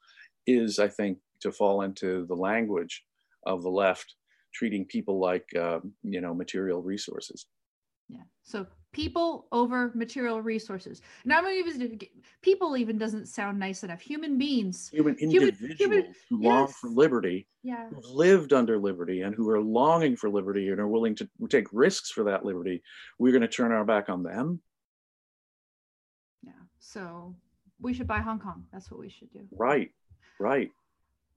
is, I think, to fall into the language of the left, treating people like, uh, you know, material resources. Yeah. So people over material resources. Now, even people even doesn't sound nice enough. Human beings, human individuals human, who yes. long for liberty, yeah. who've lived under liberty, and who are longing for liberty and are willing to take risks for that liberty. We're going to turn our back on them. So we should buy Hong Kong. That's what we should do. Right, right.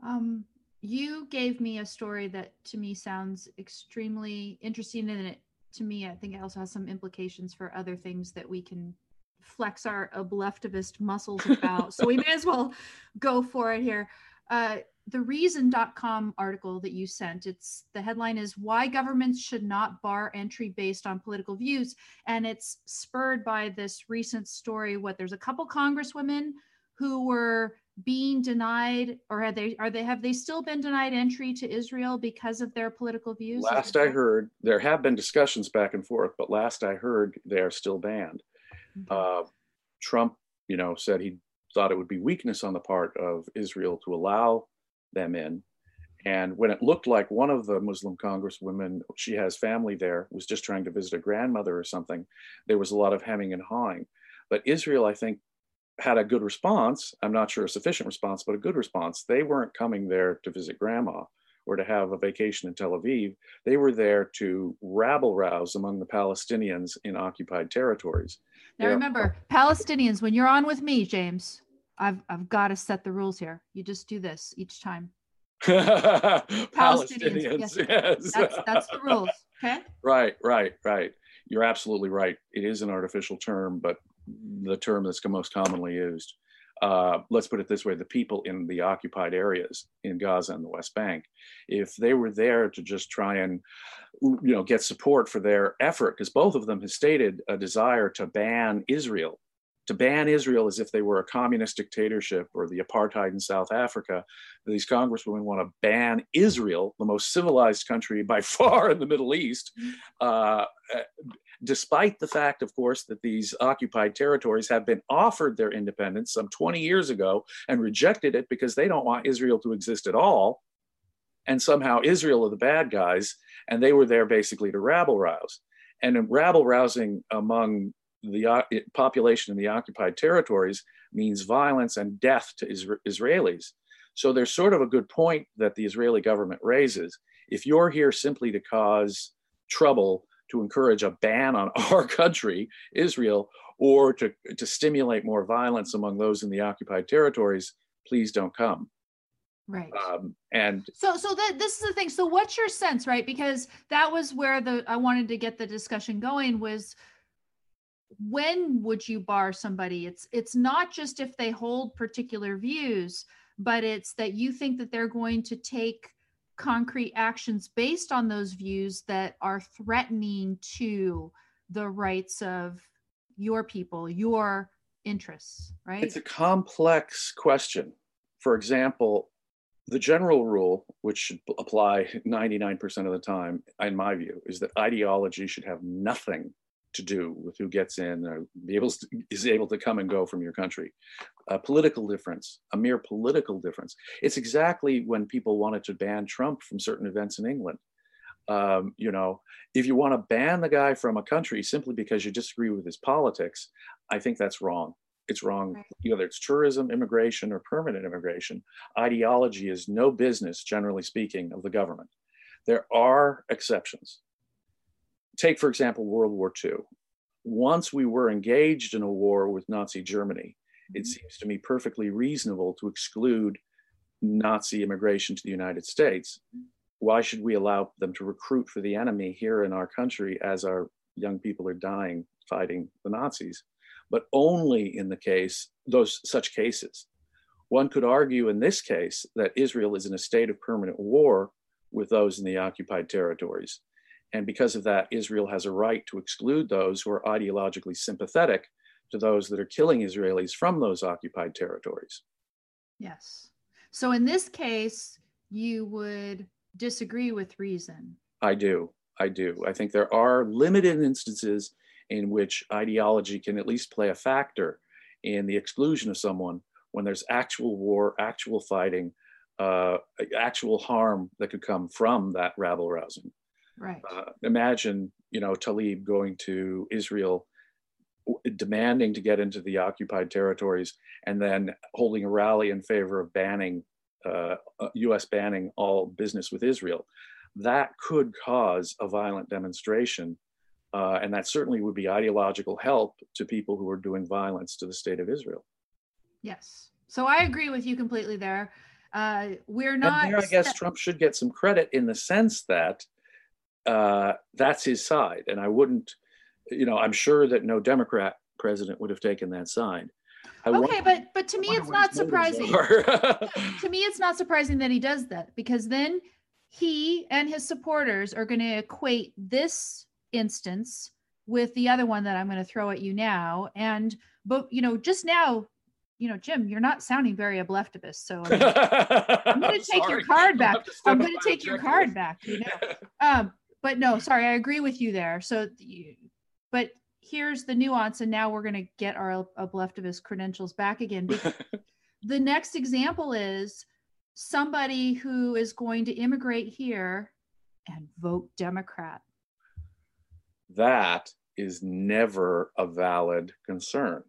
Um, you gave me a story that to me sounds extremely interesting, and it to me, I think it also has some implications for other things that we can flex our obleftivist muscles about. so we may as well go for it here. Uh, the reason.com article that you sent it's the headline is why governments should not bar entry based on political views and it's spurred by this recent story what there's a couple congresswomen who were being denied or are they are they have they still been denied entry to israel because of their political views? Last i heard there have been discussions back and forth but last i heard they are still banned. Mm-hmm. uh, trump you know said he thought it would be weakness on the part of israel to allow them in. And when it looked like one of the Muslim congresswomen, she has family there, was just trying to visit a grandmother or something, there was a lot of hemming and hawing. But Israel, I think, had a good response. I'm not sure a sufficient response, but a good response. They weren't coming there to visit grandma or to have a vacation in Tel Aviv. They were there to rabble rouse among the Palestinians in occupied territories. Now, They're, remember, Palestinians, when you're on with me, James, I've I've got to set the rules here. You just do this each time. Palestinians, Palestinians, yes. yes. That's, that's the rules. Okay. Right, right, right. You're absolutely right. It is an artificial term, but the term that's most commonly used. Uh, let's put it this way: the people in the occupied areas in Gaza and the West Bank, if they were there to just try and, you know, get support for their effort, because both of them have stated a desire to ban Israel to ban Israel as if they were a communist dictatorship or the apartheid in South Africa. These congresswomen want to ban Israel, the most civilized country by far in the Middle East, mm-hmm. uh, despite the fact, of course, that these occupied territories have been offered their independence some 20 years ago and rejected it because they don't want Israel to exist at all. And somehow Israel are the bad guys, and they were there basically to rabble rouse. And rabble rousing among the uh, population in the occupied territories means violence and death to Isra- Israelis. So there's sort of a good point that the Israeli government raises. If you're here simply to cause trouble, to encourage a ban on our country, Israel, or to, to stimulate more violence among those in the occupied territories, please don't come. Right. Um, and so, so that this is the thing. So, what's your sense, right? Because that was where the I wanted to get the discussion going was when would you bar somebody? It's it's not just if they hold particular views, but it's that you think that they're going to take concrete actions based on those views that are threatening to the rights of your people, your interests, right? It's a complex question. For example, the general rule, which should apply 99% of the time, in my view, is that ideology should have nothing to do with who gets in or be able to, is able to come and go from your country. A political difference, a mere political difference. It's exactly when people wanted to ban Trump from certain events in England. Um, you know, if you want to ban the guy from a country simply because you disagree with his politics, I think that's wrong. It's wrong, right. whether it's tourism, immigration, or permanent immigration. Ideology is no business, generally speaking, of the government. There are exceptions. Take, for example, World War II. Once we were engaged in a war with Nazi Germany, mm-hmm. it seems to me perfectly reasonable to exclude Nazi immigration to the United States. Why should we allow them to recruit for the enemy here in our country as our young people are dying fighting the Nazis? But only in the case, those such cases. One could argue in this case that Israel is in a state of permanent war with those in the occupied territories. And because of that, Israel has a right to exclude those who are ideologically sympathetic to those that are killing Israelis from those occupied territories. Yes. So in this case, you would disagree with reason. I do. I do. I think there are limited instances in which ideology can at least play a factor in the exclusion of someone when there's actual war, actual fighting, uh, actual harm that could come from that rabble rousing. Right. Uh, imagine, you know, Tlaib going to Israel, demanding to get into the occupied territories, and then holding a rally in favor of banning, uh, U.S. Uh, banning all business with Israel. That could cause a violent demonstration, uh, and that certainly would be ideological help to people who are doing violence to the state of Israel. Yes. So I agree with you completely there. Uh, we're not. And there, I guess Trump should get some credit in the sense that uh, that's his side. And I wouldn't, you know, I'm sure that no Democrat president would have taken that side. I okay, wonder, but but to me, it's not surprising. to me, it's not surprising that he does that because then he and his supporters are going to equate this instance with the other one that I'm going to throw at you now. And but you know, just now, you know, Jim, you're not sounding very obleftivist. So I'm, I'm going to take your card back. I'm going to take your card back. You know, um, but no, sorry, I agree with you there. So, but here's the nuance, and now we're going to get our his credentials back again. the next example is somebody who is going to immigrate here and vote Democrat. That is never a valid concern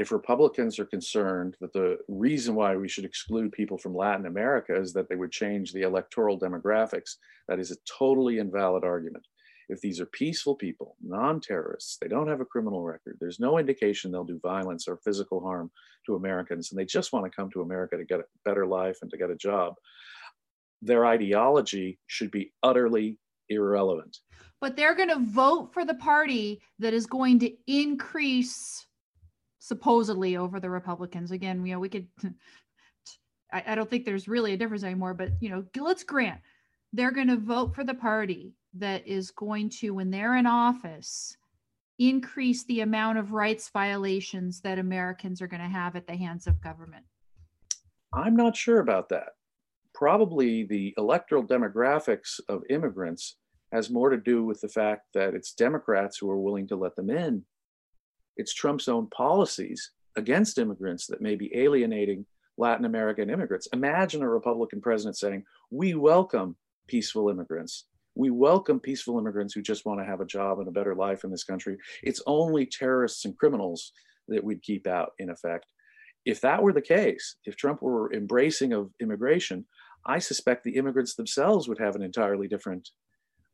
if Republicans are concerned that the reason why we should exclude people from Latin America is that they would change the electoral demographics, that is a totally invalid argument. If these are peaceful people, non terrorists, they don't have a criminal record, there's no indication they'll do violence or physical harm to Americans, and they just want to come to America to get a better life and to get a job, their ideology should be utterly irrelevant. But they're going to vote for the party that is going to increase supposedly over the Republicans. Again, you know, we could, I, I don't think there's really a difference anymore, but, you know, let's grant they're going to vote for the party that is going to, when they're in office, increase the amount of rights violations that Americans are going to have at the hands of government? I'm not sure about that. Probably the electoral demographics of immigrants has more to do with the fact that it's Democrats who are willing to let them in it's Trump's own policies against immigrants that may be alienating Latin American immigrants. Imagine a Republican president saying, We welcome peaceful immigrants. We welcome peaceful immigrants who just want to have a job and a better life in this country. It's only terrorists and criminals that we'd keep out, in effect. If that were the case, if Trump were embracing of immigration, I suspect the immigrants themselves would have an entirely different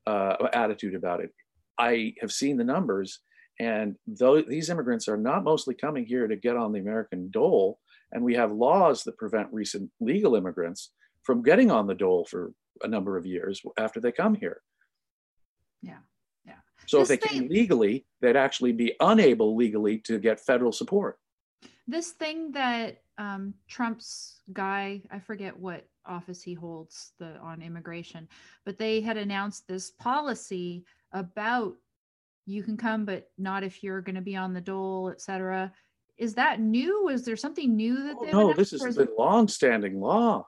uh, attitude about it. I have seen the numbers, and though these immigrants are not mostly coming here to get on the American dole, and we have laws that prevent recent legal immigrants from getting on the dole for a number of years after they come here. Yeah. Yeah. So this if they thing, came legally, they'd actually be unable legally to get federal support. This thing that um, Trump's guy, I forget what office he holds the on immigration, but they had announced this policy about you can come, but not if you're going to be on the dole, et cetera. Is that new? Is there something new that? Oh, no, this has been long-standing law.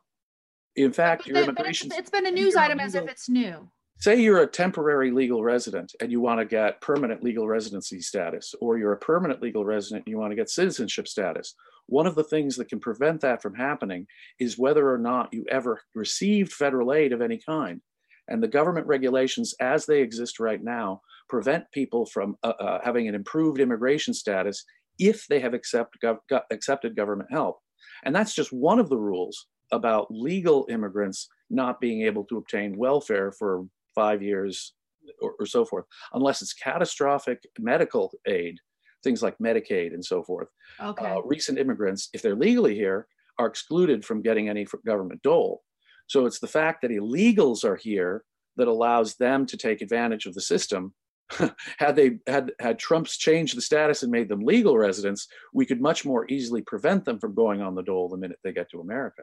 In fact, your immigration. It's, it's been a news item as if it's new. Say you're a temporary legal resident and you want to get permanent legal residency status, or you're a permanent legal resident and you want to get citizenship status. One of the things that can prevent that from happening is whether or not you ever received federal aid of any kind. And the government regulations, as they exist right now, prevent people from uh, uh, having an improved immigration status if they have accept, gov- accepted government help. And that's just one of the rules about legal immigrants not being able to obtain welfare for five years or, or, so forth, unless it's catastrophic medical aid, things like Medicaid and so forth. Okay. Uh, recent immigrants, if they're legally here, are excluded from getting any government dole. So it's the fact that illegals are here that allows them to take advantage of the system. had they had had Trump's changed the status and made them legal residents, we could much more easily prevent them from going on the dole the minute they get to America.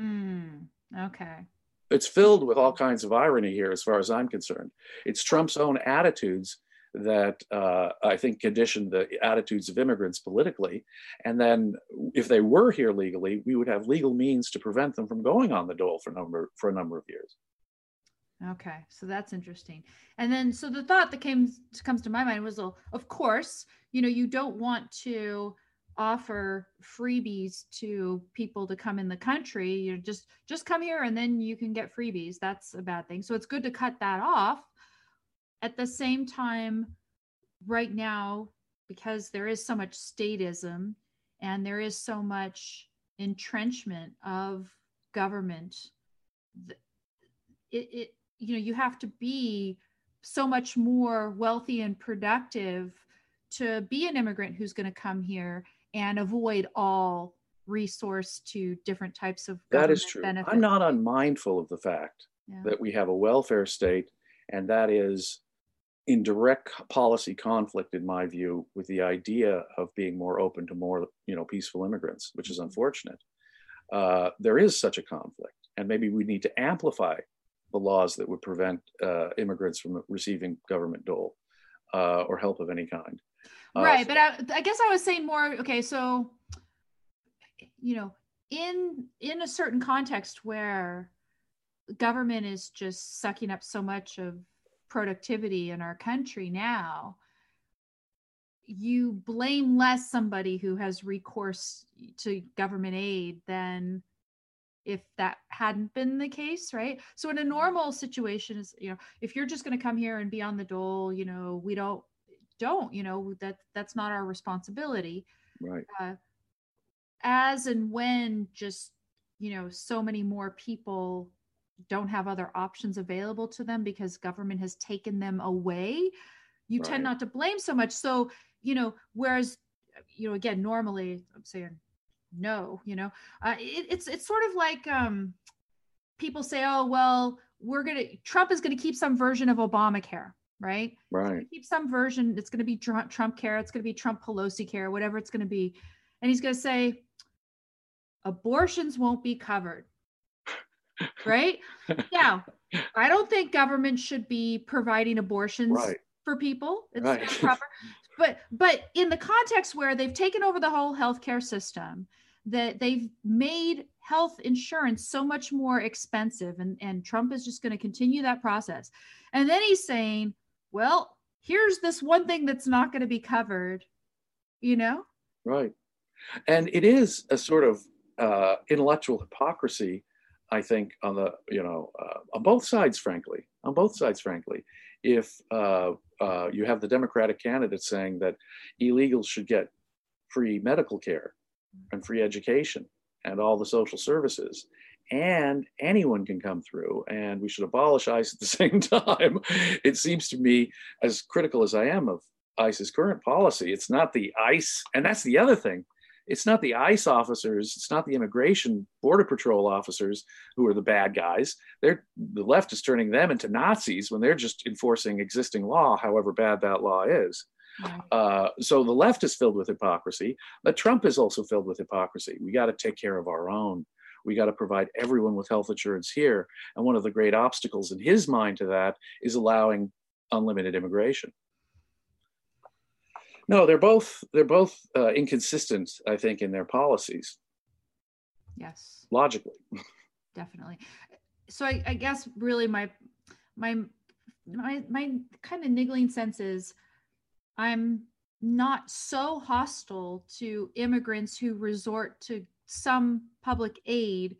Mm, okay. It's filled with all kinds of irony here, as far as I'm concerned. It's Trump's own attitudes that uh, I think conditioned the attitudes of immigrants politically. And then, if they were here legally, we would have legal means to prevent them from going on the dole for a number for a number of years. Okay, so that's interesting. And then, so the thought that came comes to my mind was, well, of course, you know, you don't want to offer freebies to people to come in the country. You just just come here and then you can get freebies. That's a bad thing. So it's good to cut that off. At the same time right now because there is so much statism and there is so much entrenchment of government it, it you know you have to be so much more wealthy and productive to be an immigrant who's going to come here and avoid all resource to different types of that is true benefits. i'm not unmindful of the fact yeah. that we have a welfare state and that is in direct policy conflict in my view with the idea of being more open to more you know peaceful immigrants which is mm-hmm. unfortunate uh, there is such a conflict and maybe we need to amplify the laws that would prevent uh, immigrants from receiving government dole uh, or help of any kind uh, right, but I, I guess I was saying more. Okay, so you know, in in a certain context where government is just sucking up so much of productivity in our country now you blame less somebody who has recourse to government aid than if that hadn't been the case right? So in a normal situation is you know if you're just going to come here and be on the dole you know we don't don't you know that that's not our responsibility. Right. Uh, as and when just you know so many more people don't have other options available to them because government has taken them away you right. tend not to blame so much. So you know whereas you know again normally i'm saying no you know uh, it, it's it's sort of like um people say oh well we're gonna trump is gonna keep some version of obamacare right? Right. Keep some version. It's going to be Trump, care. It's going to be Trump Pelosi care, whatever it's going to be. And he's going to say, abortions won't be covered. right? Now, I don't think government should be providing abortions right. for people. It's right. proper. But but in the context where they've taken over the whole healthcare system, that they've made health insurance so much more expensive and, and Trump is just going to continue that process. And then he's saying, well, here's this one thing that's not going to be covered, you know? Right. And it is a sort of uh, intellectual hypocrisy I think on the you know uh, on both sides, frankly, on both sides, frankly, if uh, uh, you have the Democratic candidate saying that illegals should get free medical care and free education and all the social services, and anyone can come through, and we should abolish ICE at the same time. it seems to me, as critical as I am of ICE's current policy, it's not the ICE, and that's the other thing it's not the ICE officers, it's not the immigration border patrol officers who are the bad guys. They're the left is turning them into Nazis when they're just enforcing existing law, however bad that law is. Uh, so the left is filled with hypocrisy, but Trump is also filled with hypocrisy. We got to take care of our own. We got to provide everyone with health insurance here. And one of the great obstacles in his mind to that is allowing unlimited immigration. No, they're both they're both uh, inconsistent. I think in their policies. Yes. Logically. Definitely. So I, I guess really my my my my kind of niggling sense is I'm not so hostile to immigrants who resort to some public aid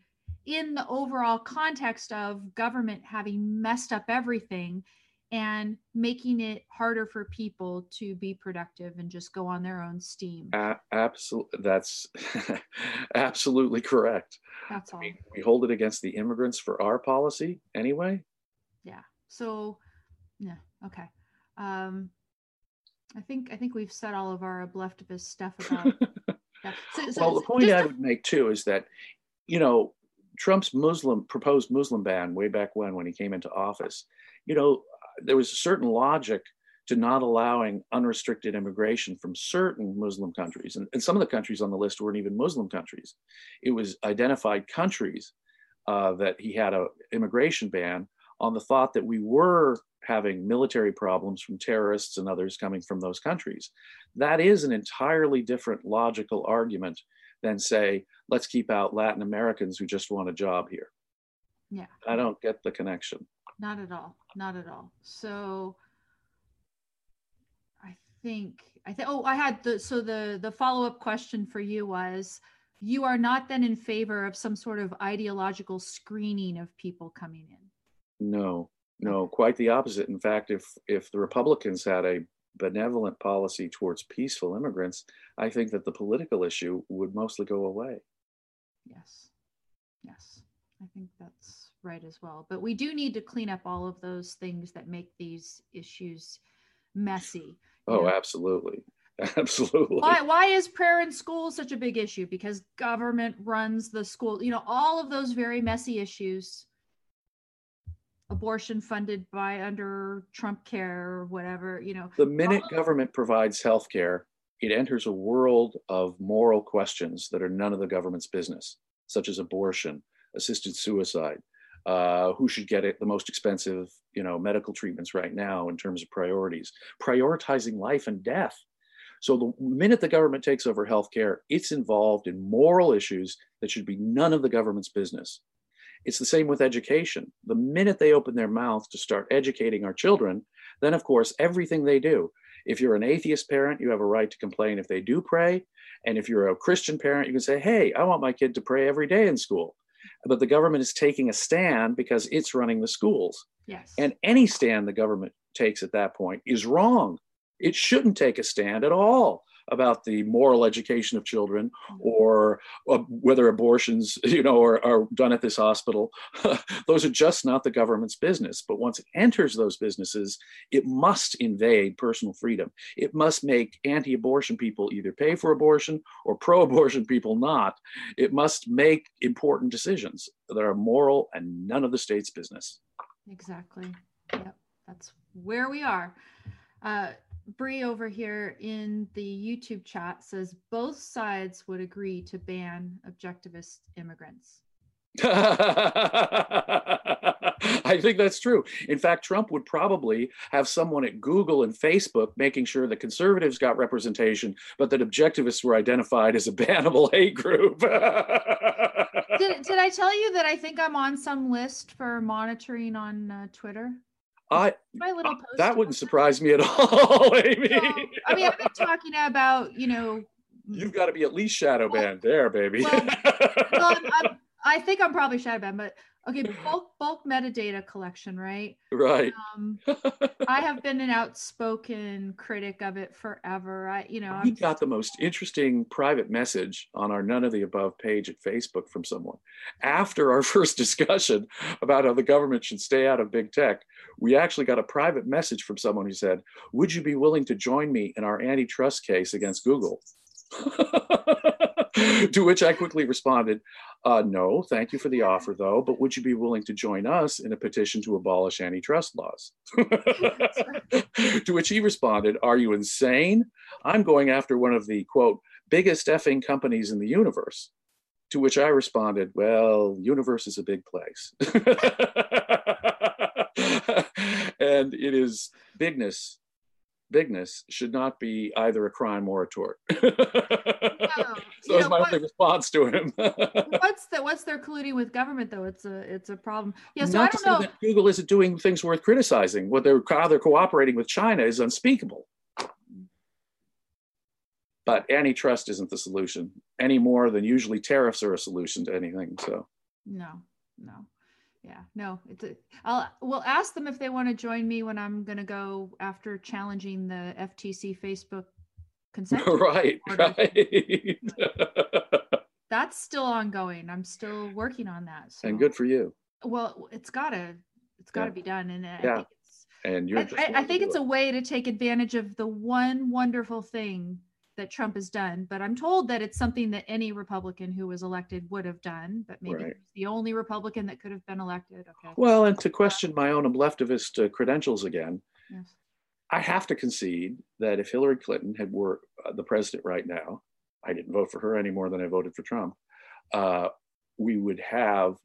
in the overall context of government having messed up everything and making it harder for people to be productive and just go on their own steam. Uh, absolutely, that's absolutely correct. That's all. I mean, we hold it against the immigrants for our policy anyway. Yeah. So, yeah. Okay. Um, I think I think we've said all of our leftist stuff about. yeah. so, so, well, the point I would make too is that, you know, Trump's Muslim proposed Muslim ban way back when when he came into office. You know, there was a certain logic to not allowing unrestricted immigration from certain Muslim countries. And, and, some of the countries on the list weren't even Muslim countries. It was identified countries uh, that he had an immigration ban on the thought that we were having military problems from terrorists and others coming from those countries. That is an entirely different logical argument than, say, let's keep out Latin Americans who just want a job here. Yeah. I don't get the connection. Not at all. Not at all. So I think I think oh I had the so the the follow-up question for you was you are not then in favor of some sort of ideological screening of people coming in. No. No, quite the opposite. In fact, if if the Republicans had a benevolent policy towards peaceful immigrants, I think that the political issue would mostly go away. Yes. Yes. I think that's right as well. But we do need to clean up all of those things that make these issues messy. Oh, know? absolutely. Absolutely. Why, why is prayer in school such a big issue? Because government runs the school, you know, all of those very messy issues. Abortion funded by under Trump care or whatever, you know. The minute government provides health care, it enters a world of moral questions that are none of the government's business, such as abortion, assisted suicide, uh, who should get it the most expensive you know medical treatments right now in terms of priorities prioritizing life and death so the minute the government takes over healthcare it's involved in moral issues that should be none of the government's business it's the same with education the minute they open their mouth to start educating our children then of course everything they do if you're an atheist parent you have a right to complain if they do pray and if you're a christian parent you can say hey i want my kid to pray every day in school but the government is taking a stand because it's running the schools. Yes. And any stand the government takes at that point is wrong. It shouldn't take a stand at all about the moral education of children mm-hmm. or uh, whether abortions you know are, are done at this hospital. Those are just not the government's business. But once it enters those businesses it must invade personal freedom. It must make anti-abortion people either pay for abortion or pro-abortion people not. It must make important decisions that are moral and none of the state's business. Exactly. Yep. That's where we are. Uh, Bree over here in the YouTube chat says both sides would agree to ban objectivist immigrants. I think that's true. In fact, Trump would probably have someone at Google and Facebook making sure that conservatives got representation, but that objectivists were identified as a bannable hate group. did, did I tell you that I think I'm on some list for monitoring on uh, Twitter? I my little post that wouldn't surprise me at all, Amy. No, I mean, I've been talking about you know. You've got to be at least shadow banned there, baby. Well, well I'm, I'm, I think I'm probably shadow banned, but okay, bulk bulk metadata collection, right? Right. Um, I have been an outspoken critic of it forever. I, you know, we I'm, got the most interesting private message on our none of the above page at Facebook from someone. After our first discussion about how the government should stay out of big tech, we actually got a private message from someone who said, Would you be willing to join me in our antitrust case against Google? to which I quickly responded, uh, No, thank you for the offer, though, but would you be willing to join us in a petition to abolish antitrust laws? to which he responded, Are you insane? I'm going after one of the quote, biggest effing companies in the universe. To which I responded, Well, universe is a big place. and it is bigness bigness should not be either a crime or a tort. so you it's know, my what- only response to him. what's the what's their colluding with government though? It's a it's a problem. Yeah, so I Not to don't know. that Google isn't doing things worth criticizing. What they're how they're cooperating with China is unspeakable. But antitrust isn't the solution any more than usually tariffs are a solution to anything. So No, no. Yeah, no. It's a, I'll we'll ask them if they want to join me when I'm gonna go after challenging the FTC Facebook consent. right, right. That's still ongoing. I'm still working on that. So. and good for you. Well, it's gotta it's gotta Yeah. be done, and I Yeah. think it's And you're I, I, I think it's it. a way to take advantage of the one wonderful thing that Trump has done. But I'm told that it's something that any Republican who was elected would have done. But maybe Right. he's the only Republican that could have been elected. Okay. Well, and to question my own leftivist uh, credentials again, Yes. I have to concede that if Hillary Clinton had were uh, the president right now, I didn't vote for her any more than I voted for Trump. Uh, we would have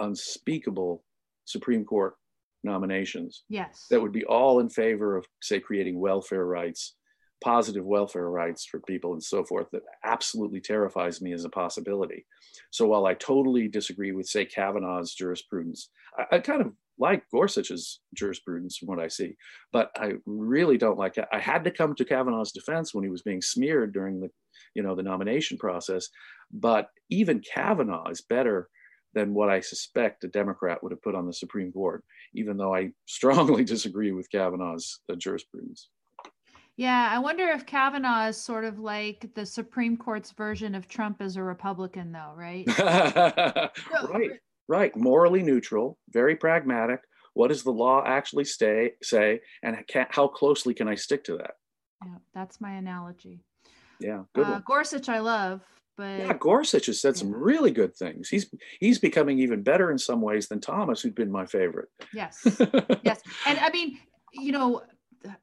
unspeakable Supreme Court nominations Yes. that would be all in favor of, say, creating welfare rights, positive welfare rights for people, and so forth. That absolutely terrifies me as a possibility. So while I totally disagree with, say, Kavanaugh's jurisprudence, I, I kind of like Gorsuch's jurisprudence from what I see, but I really don't like it. I had to come to Kavanaugh's defense when he was being smeared during the, you know, the nomination process. But even Kavanaugh is better than what I suspect a Democrat would have put on the Supreme Court, even though I strongly disagree with Kavanaugh's uh, jurisprudence. Yeah, I wonder if Kavanaugh is sort of like the Supreme Court's version of Trump as a Republican, though, right? right, right. Morally neutral, very pragmatic. What does the law actually stay, say, and how closely can I stick to that? Yeah, that's my analogy. Yeah, good Uh, one. Gorsuch, I love, but Yeah, Gorsuch has said some really good things. He's he's becoming even better in some ways than Thomas, who'd been my favorite. yes, yes, and I mean, you know,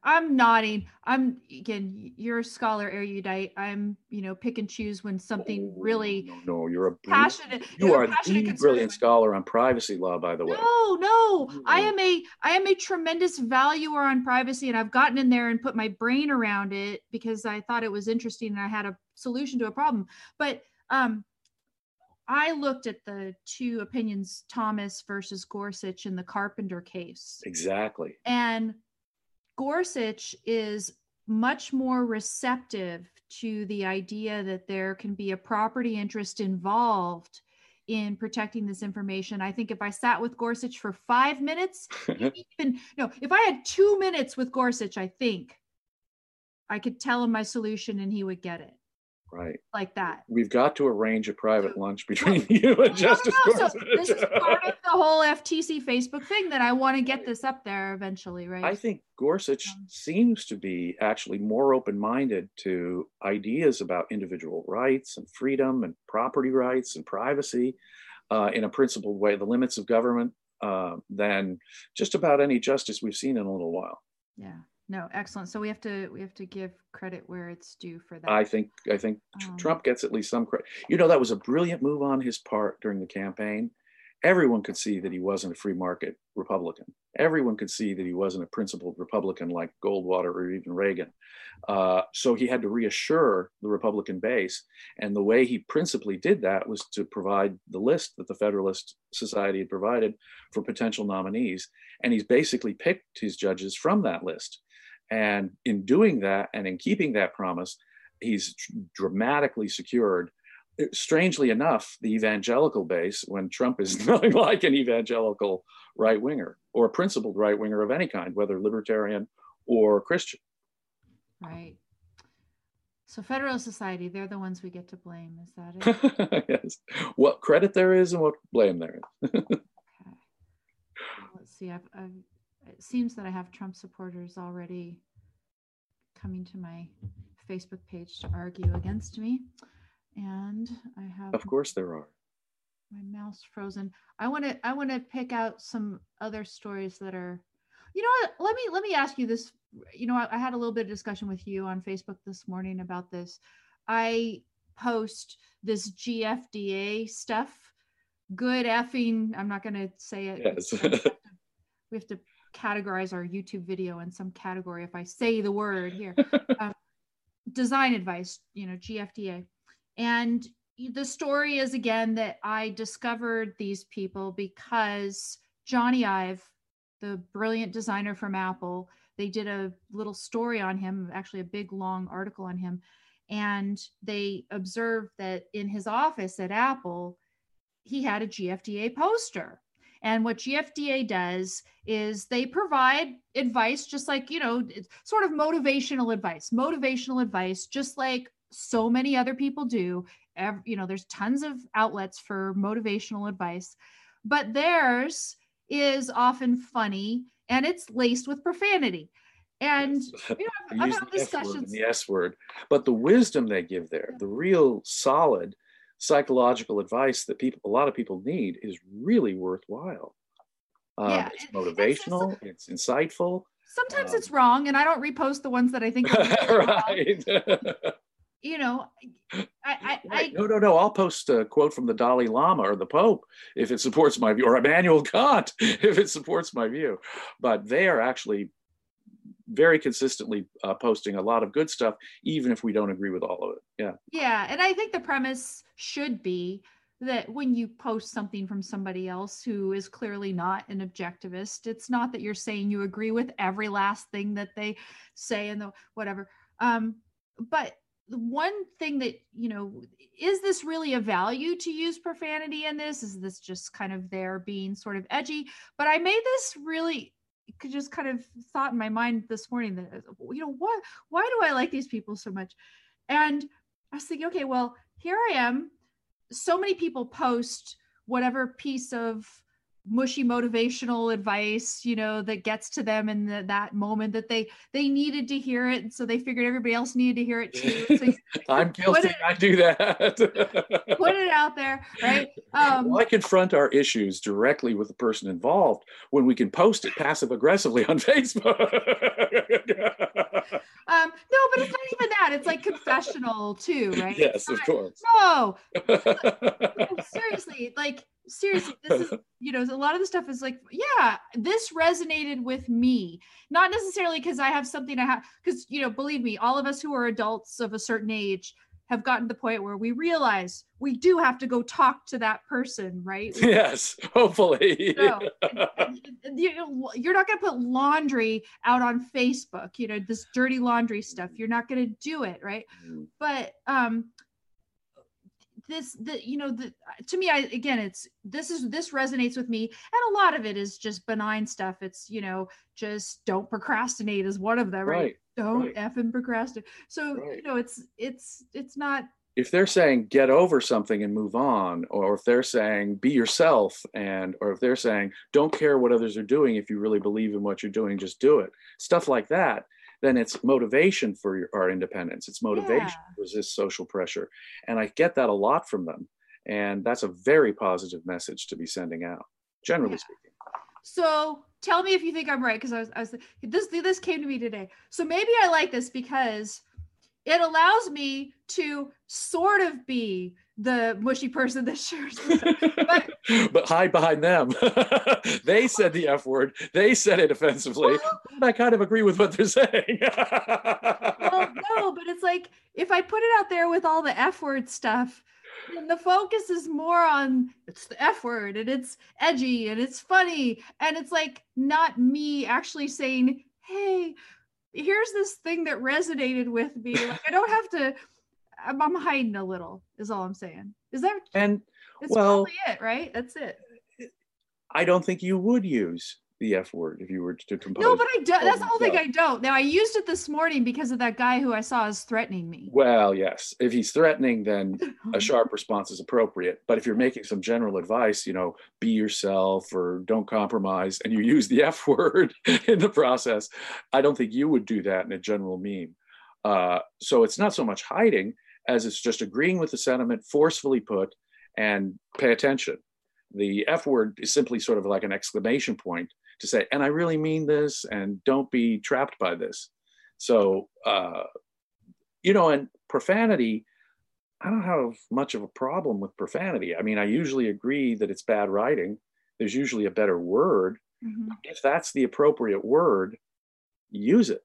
I'm nodding. I'm again, you're a scholar erudite. I'm, you know, pick and choose when something Oh, really No, no, you're a passionate. You you're a passionate the brilliant scholar on privacy law, by the way. No, no. I am a I am a tremendous valuer on privacy and I've gotten in there and put my brain around it because I thought it was interesting and I had a solution to a problem. But um I looked at the two opinions Thomas versus Gorsuch in the Carpenter case. Exactly. And Gorsuch is much more receptive to the idea that there can be a property interest involved in protecting this information. I think if I sat with Gorsuch for five minutes, even no, if I had two minutes with Gorsuch, I think I could tell him my solution and he would get it right. like that. We've got to arrange a private lunch between you and No, no, Justice no, so Gorsuch. this is part of the whole FTC Facebook thing that I want to get this up there eventually, right? I think Gorsuch Um, seems to be actually more open minded to ideas about individual rights and freedom and property rights and privacy uh, in a principled way, the limits of government, uh, than just about any justice we've seen in a little while. Yeah. No, excellent. So we have to we have to give credit where it's due for that. I think I think Um, Trump gets at least some credit. You know, that was a brilliant move on his part during the campaign. Everyone could see that he wasn't a free market Republican. Everyone could see that he wasn't a principled Republican like Goldwater or even Reagan. Uh, so he had to reassure the Republican base. And the way he principally did that was to provide the list that the Federalist Society had provided for potential nominees. And he's basically picked his judges from that list. And in doing that and in keeping that promise, he's dramatically secured eh, strangely enough, the evangelical base, when Trump is nothing like an evangelical right winger or a principled right winger of any kind, whether libertarian or Christian. Right. So Federalist Society, they're the ones we get to blame. Is that it? yes. What credit there is and what blame there is. okay. Let's see. I've, I've, it seems that I have Trump supporters already coming to my Facebook page to argue against me. And I have Of course there are. My mouse frozen. I want to I want to pick out some other stories that are you know what let me let me ask you this you know I, I had a little bit of discussion with you on facebook this morning about this i post this gfda stuff good effing i'm not going to say it yes. we have to categorize our youtube video in some category if i say the word here um, design advice you know gfda and the story is again that i discovered these people because Jony Ive the brilliant designer from Apple. They did a little story on him, actually a big long article on him. And they observed that in his office at Apple, he had a GFDA poster. And what GFDA does is they provide advice, just like, you know, sort of motivational advice, motivational advice, just like so many other people do. Every, you know, there's tons of outlets for motivational advice, but theirs is often funny and it's laced with profanity. And you know, I've, I've had discussions. The S word, but the wisdom they give there, the real solid psychological advice that people, a lot of people need, is really worthwhile. Um, yeah, it's motivational. It's, it's, insightful. Sometimes um, it's wrong, and I don't repost the ones that I think. Are right. you know, I, I, I, no, no, no. I'll post a quote from the Dalai Lama or the Pope if it supports my view, or Immanuel Kant if it supports my view. But they are actually very consistently uh, posting a lot of good stuff, even if we don't agree with all of it. Yeah. Yeah, and I think the premise should be that when you post something from somebody else who is clearly not an objectivist, it's not that you're saying you agree with every last thing that they say and the whatever. Um, but the one thing that you know is this really a value to use profanity in this is this just kind of there being sort of edgy but i made this really could just kind of thought in my mind this morning that uh, you know what why do i like these people so much? And i was thinking okay well here i am. So many people post whatever piece of mushy motivational advice you know that gets to them in the, that moment that they they needed to hear it. So they figured everybody else needed to hear it too. So i'm guilty. it, i do that. Put it out there right? Um, why confront our issues directly with the person involved when we can post it passive aggressively on facebook. Um, no but it's not even that. It's like confessional too right? Yes of course. No. Seriously like seriously this is you know a lot of the stuff is like yeah this resonated with me. Not necessarily because i have something i have because you know believe me all of us who are adults of a certain age have gotten to the point where we realize we do have to go talk to that person right? Yes hopefully. So, you're not going to put laundry out on facebook you know this dirty laundry stuff. You're not going to do it right? Mm. but um this the you know the to me i again it's this is this resonates with me and a lot of it is just benign stuff it's you know just don't procrastinate is one of them right, right? don't right. effing procrastinate so right. you know it's it's it's not if they're saying get over something and move on or if they're saying be yourself and or if they're saying don't care what others are doing if you really believe in what you're doing just do it stuff like that then it's motivation for your, our independence. It's motivation yeah. to resist social pressure. And I get that a lot from them. And that's a very positive message to be sending out, generally yeah. speaking. So tell me if you think I'm right, because I was, I was this this came to me today. So maybe I like this because it allows me to sort of be the mushy person that shares but, but hide behind them. They said the f word. They said it offensively. Well, i kind of agree with what they're saying. Well no but it's like if i put it out there with all the f word stuff then the focus is more on it's the f word and it's edgy and it's funny and it's like not me actually saying hey here's this thing that resonated with me. Like i don't have to I'm, I'm hiding a little. Is all I'm saying. Is that? And It's well- probably it, right? That's it. I don't think you would use the F word if you were to compose. No, but I don't. That's the whole thing. I don't. Now I used it this morning because of that guy who I saw is threatening me. Well, yes. If he's threatening, then a sharp response is appropriate. But if you're making some general advice, you know, be yourself or don't compromise, and you use the F word in the process, I don't think you would do that in a general meme. Uh, so it's not so much hiding as it's just agreeing with the sentiment, forcefully put, and pay attention. The F word is simply sort of like an exclamation point to say, and I really mean this, and don't be trapped by this. So, uh, you know, and profanity, I don't have much of a problem with profanity. I mean, I usually agree that it's bad writing. There's usually a better word. Mhm. If that's the appropriate word, use it.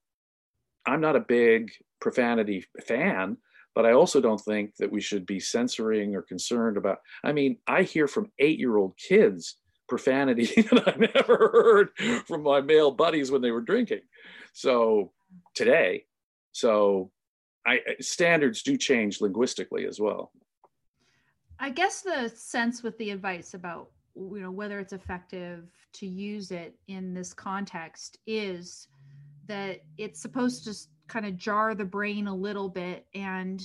I'm not a big profanity fan, but I also don't think that we should be censoring or concerned about. I mean, I hear from eight year old kids profanity that I never heard from my male buddies when they were drinking. So today, so I standards do change linguistically as well. I guess the sense with the advice about you know whether it's effective to use it in this context is that it's supposed to kind of jar the brain a little bit and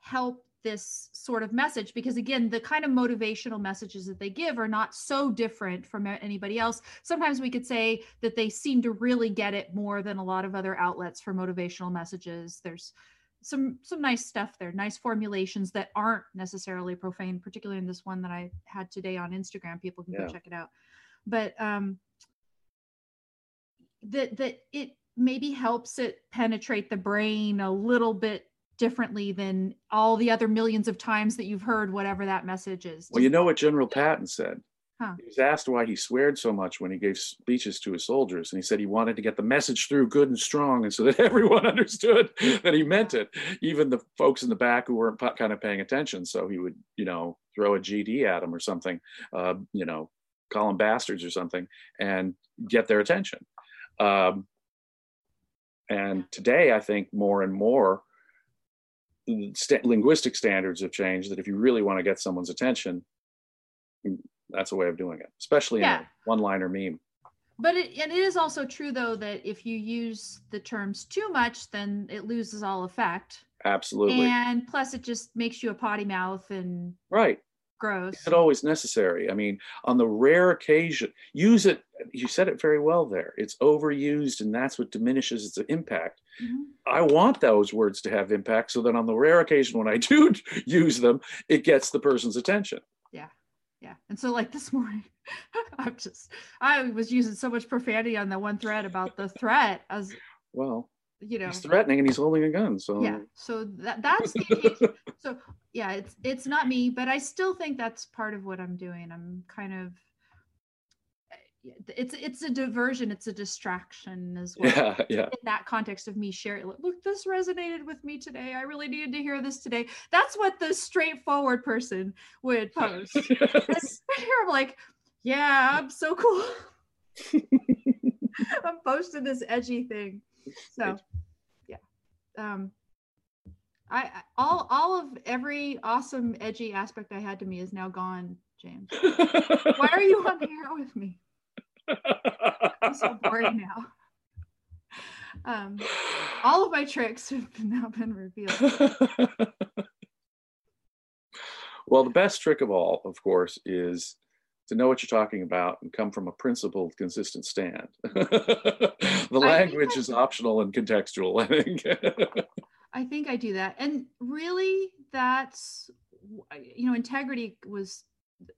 help this sort of message because again the kind of motivational messages that they give are not so different from anybody else. Sometimes we could say that they seem to really get it more than a lot of other outlets for motivational messages. There's some some nice stuff there nice formulations that aren't necessarily profane particularly in this one that i had today on instagram. People can Yeah. go check it out. But um that that it maybe helps it penetrate the brain a little bit differently than all the other millions of times that you've heard whatever that message is Well, you know what General Patton said? Huh. He was asked why he sweared so much when he gave speeches to his soldiers. And he said he wanted to get the message through good and strong and so that everyone understood that he meant it, even the folks in the back who weren't kind of paying attention. So he would, you know, throw a GD at them or something, uh, you know, call them bastards or something and get their attention. Um, and today, I think more and more, st- linguistic standards have changed that if you really want to get someone's attention, mm, that's a way of doing it, especially in a one-liner meme. but it and it is also true though that if you use the terms too much then it loses all effect Absolutely. and plus it just makes you a potty mouth and right. Gross Is it always necessary? I mean, on the rare occasion, use it. You said it very well there. It's overused, and that's what diminishes its impact. Mhm. I want those words to have impact so that on the rare occasion when I do use them, it gets the person's attention. Yeah. Yeah. And so like this morning, I'm just I was using so much profanity on that one thread about the threat as Well, you know. he's threatening and he's holding a gun. So Yeah. So that that's the so yeah, it's it's not me, but I still think that's part of what I'm doing. I'm kind of eh, it's it's a diversion, it's a distraction as well. yeah, yeah. In that context of me sharing, look, this resonated with me today. I really needed to hear this today. That's what the straightforward person would post. And here I'm like, yeah, I'm so cool. I'm posting this edgy thing. So yeah. Um I all all of every awesome edgy aspect I had to me is now gone, James. Why are you on here with me? I'm so bored now. Um all of my tricks have now been revealed. well, the best trick of all, of course, is to know what you're talking about and come from a principled, consistent stand. the language is optional and contextual, I think. I think I do that. And really, that's, uh, you know, integrity was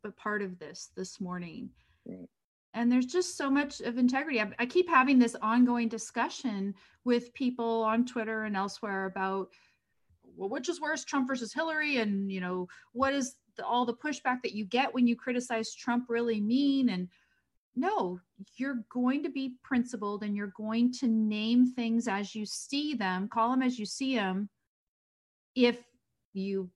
a part of this this morning. Right. And there's just so much of integrity. I, I keep having this ongoing discussion with people on Twitter and elsewhere about, well, which is worse, Trump versus Hillary? And, you know, what is the, all the pushback that you get when you criticize Trump really mean? And no, you're going to be principled and you're going to name things as you see them, call them as you see them. If you,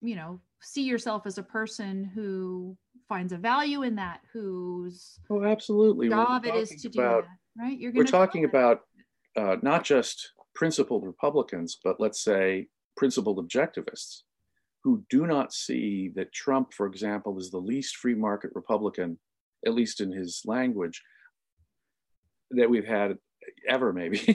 you know, see yourself as a person who finds a value in that, whose oh, absolutely. Job it is to do that, right? You're We're talking about uh, not just principled Republicans, but let's say principled objectivists who do not see that Trump, for example, is the least free market Republican, at least in his language, that we've had ever, maybe,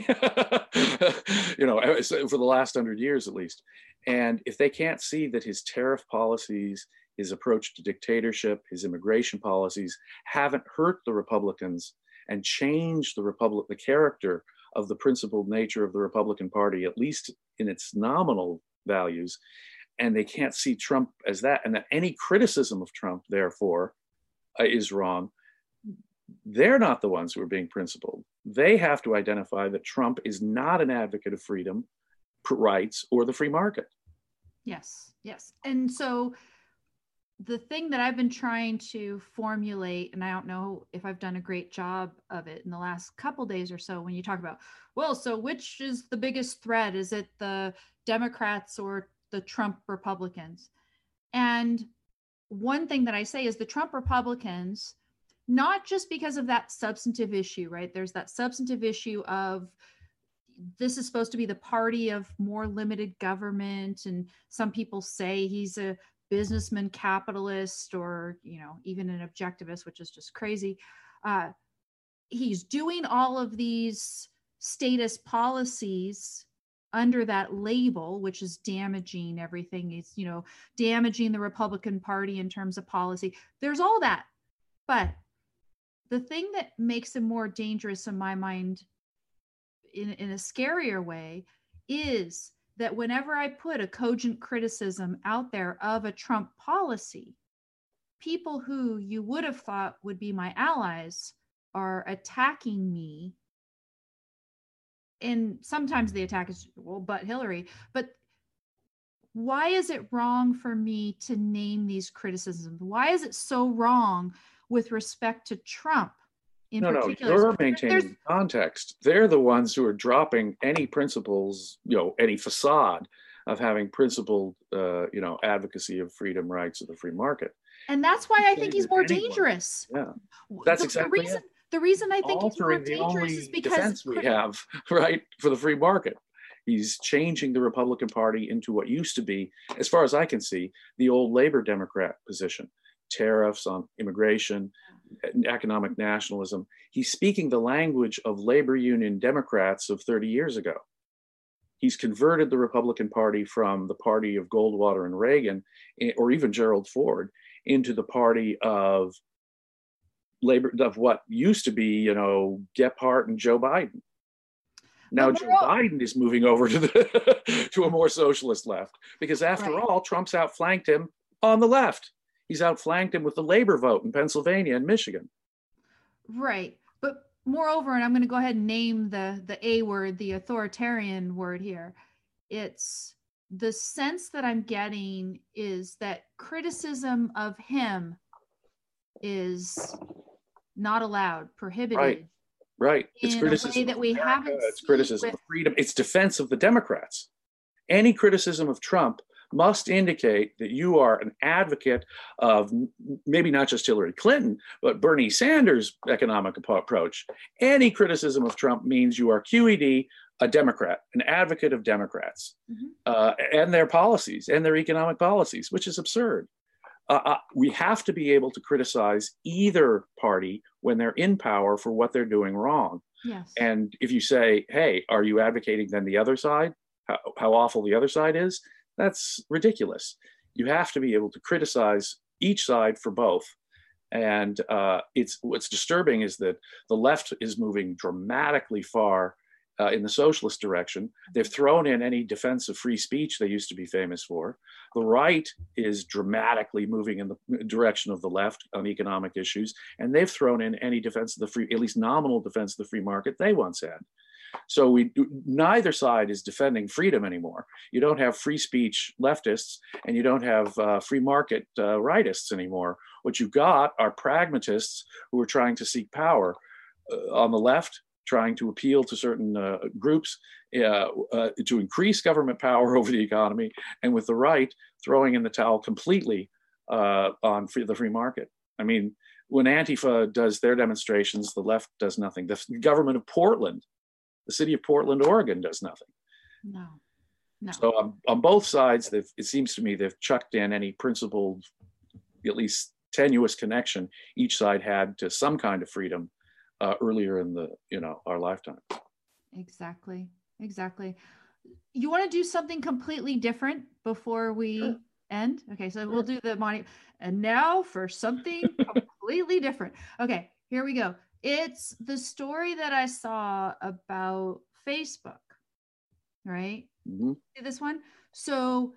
you know, for the last hundred years at least. And if they can't see that his tariff policies, his approach to dictatorship, his immigration policies haven't hurt the Republicans and changed the Republic, the character of the principled nature of the Republican Party, at least in its nominal values, and they can't see Trump as that, and that any criticism of Trump, therefore, uh, is wrong. They're not the ones who are being principled. They have to identify that Trump is not an advocate of freedom, rights, or the free market. Yes, yes. And so the thing that I've been trying to formulate, and I don't know if I've done a great job of it in the last couple days or so, when you talk about, well, so which is the biggest threat? Is it the Democrats or the Trump Republicans? And one thing that I say is the Trump Republicans, not just because of that substantive issue, right? There's that substantive issue of this is supposed to be the party of more limited government and some people say he's a businessman capitalist or you know even an objectivist which is just crazy uh, he's doing all of these statist policies under that label which is damaging everything he's you know damaging the republican party in terms of policy there's all that but the thing that makes him more dangerous in my mind in, in a scarier way is that whenever I put a cogent criticism out there of a Trump policy, people who you would have thought would be my allies are attacking me. And sometimes the attack is, well, but Hillary, but why is it wrong for me to name these criticisms? Why is it so wrong with respect to Trump? in no, particular. No, you're maintaining There's... context. They're the ones who are dropping any principles, you know, any facade of having principled, uh, you know, advocacy of freedom, rights of the free market. And that's why I think he's more anyone. dangerous. Yeah, that's the, exactly the reason. It. The reason I think he's more dangerous is because defense we have right for the free market. He's changing the Republican Party into what used to be, as far as I can see, the old labor Democrat position tariffs on immigration, economic nationalism. He's speaking the language of labor union Democrats of 30 years ago. He's converted the Republican Party from the party of Goldwater and Reagan, eh, or even Gerald Ford, into the party of labor of what used to be, you know, Gephardt and Joe Biden. Now Joe Biden is moving over to the to a more socialist left because after right. all, Trump's outflanked him on the left he's outflanked him with the labor vote in Pennsylvania and Michigan. Right. But moreover, and I'm going to go ahead and name the the A word, the authoritarian word here. It's the sense that I'm getting is that criticism of him is not allowed, prohibited. Right. Right. It's criticism that we haven't. It's criticism with... of freedom. It's defense of the Democrats. Any criticism of Trump must indicate that you are an advocate of maybe not just Hillary Clinton, but Bernie Sanders' economic approach. Any criticism of Trump means you are QED, a Democrat, an advocate of Democrats mm-hmm. uh, and their policies and their economic policies, which is absurd. Uh, uh, we have to be able to criticize either party when they're in power for what they're doing wrong. Yes. And if you say, hey, are you advocating then the other side? How, how awful the other side is? That's ridiculous. You have to be able to criticize each side for both. And uh, it's what's disturbing is that the left is moving dramatically far uh, in the socialist direction. They've thrown in any defense of free speech they used to be famous for. The right is dramatically moving in the direction of the left on economic issues, and they've thrown in any defense of the free, at least nominal defense of the free market they once had. So we neither side is defending freedom anymore. You don't have free speech leftists, and you don't have uh, free market uh, rightists anymore. What you've got are pragmatists who are trying to seek power uh, on the left, trying to appeal to certain uh, groups uh, uh, to increase government power over the economy, and with the right throwing in the towel completely on free, the free market. I mean, when Antifa does their demonstrations, the left does nothing. The government of Portland the city of Portland, Oregon does nothing. No. No. So on, on both sides, they've, it seems to me they've chucked in any principled, at least tenuous connection each side had to some kind of freedom uh, earlier in the you know our lifetime. Exactly. Exactly. You want to do something completely different before we Sure. end? Okay, so we'll do the money. And now for something completely different. Okay, here we go. It's the story that I saw about Facebook, right? Mhm. See this one? So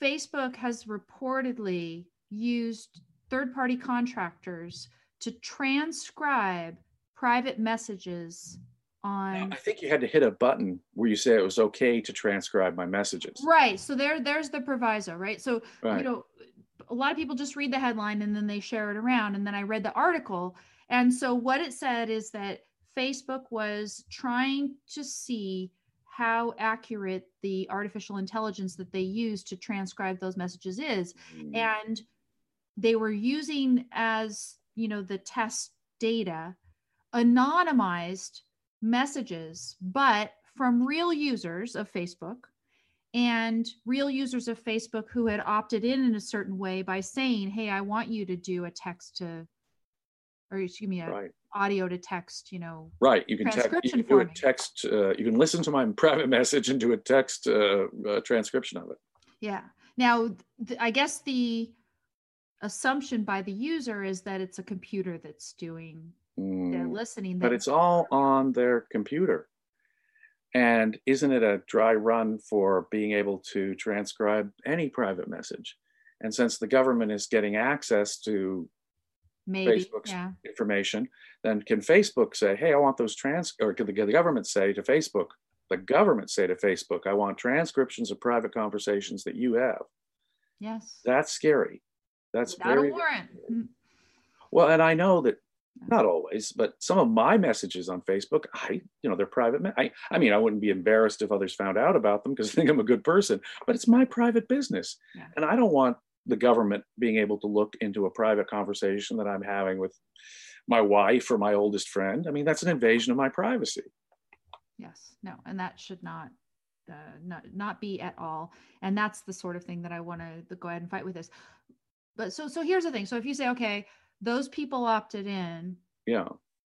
Facebook has reportedly used third party contractors to transcribe private messages on I think you had to hit a button where you say it was okay to transcribe my messages. Right. So there, there's the proviso, right? So Right. you know, a lot of people just read the headline and then they share it around. And then I read the article, and so what it said is that Facebook was trying to see how accurate the artificial intelligence that they use to transcribe those messages is, Mm. and they were using as you know the test data anonymized messages but from real users of facebook and real users of facebook who had opted in in a certain way by saying hey i want you to do a text to or excuse me a Right. audio to text you know Right. You can, text. you can do a text. Uh, you can listen to my private message and do a text uh, uh, transcription of it. Yeah. Now, th- I guess the assumption by the user is that it's a computer that's doing they're Mm. listening. But it's all on their computer. And isn't it a dry run for being able to transcribe any private message? And since the government is getting access to maybe. Facebook's Yeah. information, then can Facebook say, hey, I want those trans, or could the, the government say to Facebook, the government say to Facebook, I want transcriptions of private conversations that you have? Yes. That's scary. That's Without very a warrant. Mm, well, and I know that not always, but some of my messages on Facebook, I, you know, they're private. I, I mean, I wouldn't be embarrassed if others found out about them because I think I'm a good person, but it's my private business. Yeah. And I don't want the government being able to look into a private conversation that I'm having with my wife or my oldest friend. I mean, that's an invasion of my privacy. Yes. No. And that should not. Uh, not not be at all and that's the sort of thing that i want to go ahead and fight with this but so so here's the thing so if you say okay those people opted in Yeah.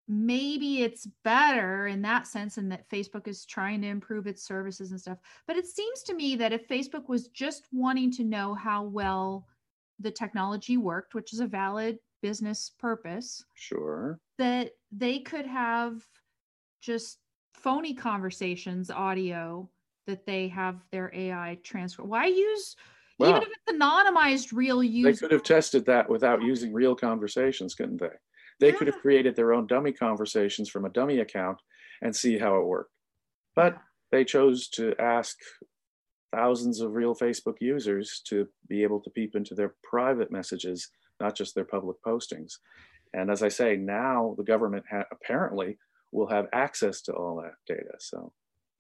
maybe it's better in that sense and that facebook is trying to improve its services and stuff but it seems to me that if facebook was just wanting to know how well the technology worked which is a valid business purpose Sure. that they could have just phony conversations audio that they have their ai transfer why use Even if it's anonymized real they use could have tested that without using real conversations, couldn't they? They could have created their own dummy conversations from a dummy account and see how it worked. But they chose to ask thousands of real Facebook users to be able to peep into their private messages, not just their public postings. And as I say, now the government ha- apparently will have access to all that data. So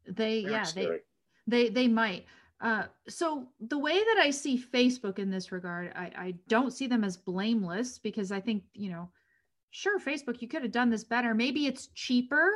they yeah they, they, they might uh so the way that i see facebook in this regard i i don't see them as blameless because i think you know sure facebook you could have done this better. Maybe it's cheaper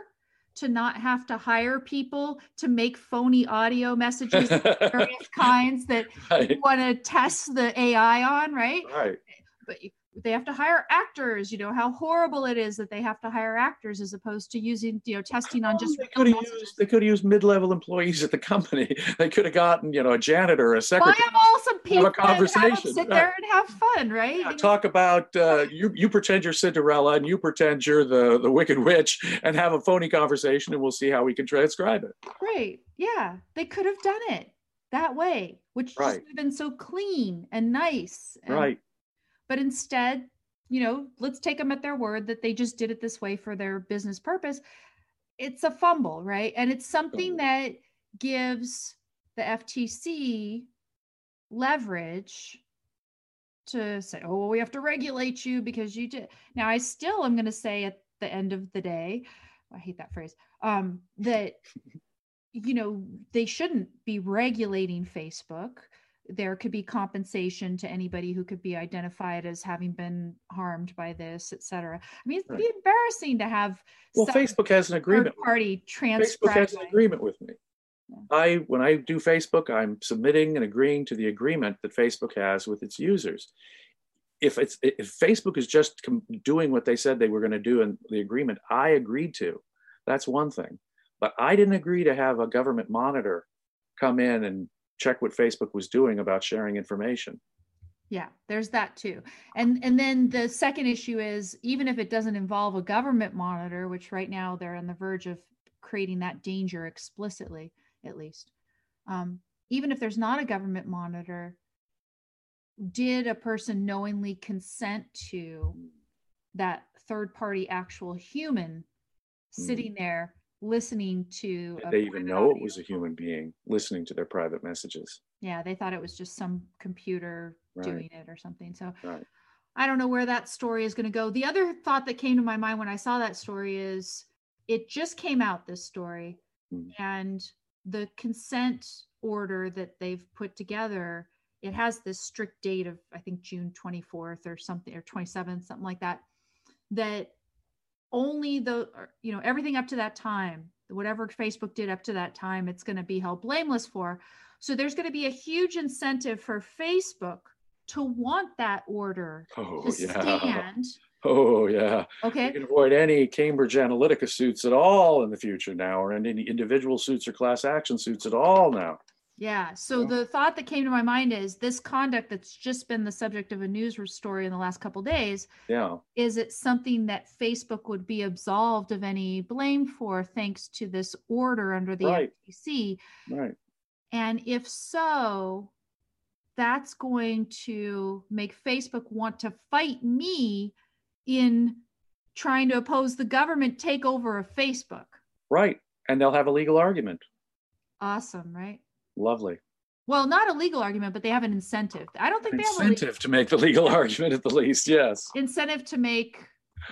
to not have to hire people to make phony audio messages of various kinds that right, you want to test the ai on right? Right. but you, they have to hire actors you know how horrible it is that they have to hire actors as opposed to using you know testing on just they could have used they could have used mid-level employees at the company. They could have gotten you know a janitor, a Buy secretary. them all some and have 'em conversation, sit there and have fun, right? Yeah, talk about uh, you. You pretend you're Cinderella, and you pretend you're the the Wicked Witch, and have a phony conversation, and we'll see how we can transcribe it. Right. Yeah. They could have done it that way, which just Right. would have been so clean and nice. and- Right. But instead, you know, let's take them at their word that they just did it this way for their business purpose. It's a fumble, right? And it's something that gives the FTC leverage to say, oh, well, we have to regulate you because you did. Now, I still am going to say at the end of the day, I hate that phrase, um, that, you know, they shouldn't be regulating Facebook. There could be compensation to anybody who could be identified as having been harmed by this, et cetera. I mean, it'd be embarrassing to have Well, Facebook has an agreement. party Facebook has an agreement with me. I when I do Facebook, I'm submitting and agreeing to the agreement that Facebook has with its users. If it's if Facebook is just doing what they said they were going to do in the agreement I agreed to, that's one thing. But I didn't agree to have a government monitor come in and check what Facebook was doing about sharing information. Yeah, there's that too. And and then the second issue is even if it doesn't involve a government monitor, which right now they're on the verge of creating that danger explicitly, at least. Um, even if there's not a government monitor, did a person knowingly consent to that third party actual human hmm. sitting there listening to Did they even know it was a human being listening to their private messages yeah they thought it was just some computer right. doing it or something so right. i don't know where that story is going to go the other thought that came to my mind when i saw that story is it just came out this story mm. and the consent order that they've put together it has this strict date of i think june 24th or something or 27th something like that that only the uh, you know everything up to that time whatever facebook did up to that time it's going to be held blameless for. So there's going to be a huge incentive for facebook to want that order oh, to yeah. stand. Oh yeah. Okay. You can avoid any cambridge analytica suits at all in the future now or any individual suits or class action suits at all now yeah. So the thought that came to my mind is this conduct that's just been the subject of a news story in the last couple days. Yeah. Is it something that Facebook would be absolved of any blame for thanks to this order under the right. FTC? Right. And if so, that's going to make Facebook want to fight me in trying to oppose the government takeover of Facebook. Right. And they'll have a legal argument. Awesome, right? Lovely. Well, not a legal argument, but they have an incentive. I don't think they have an incentive to make the legal argument at the least. Yes. Incentive to make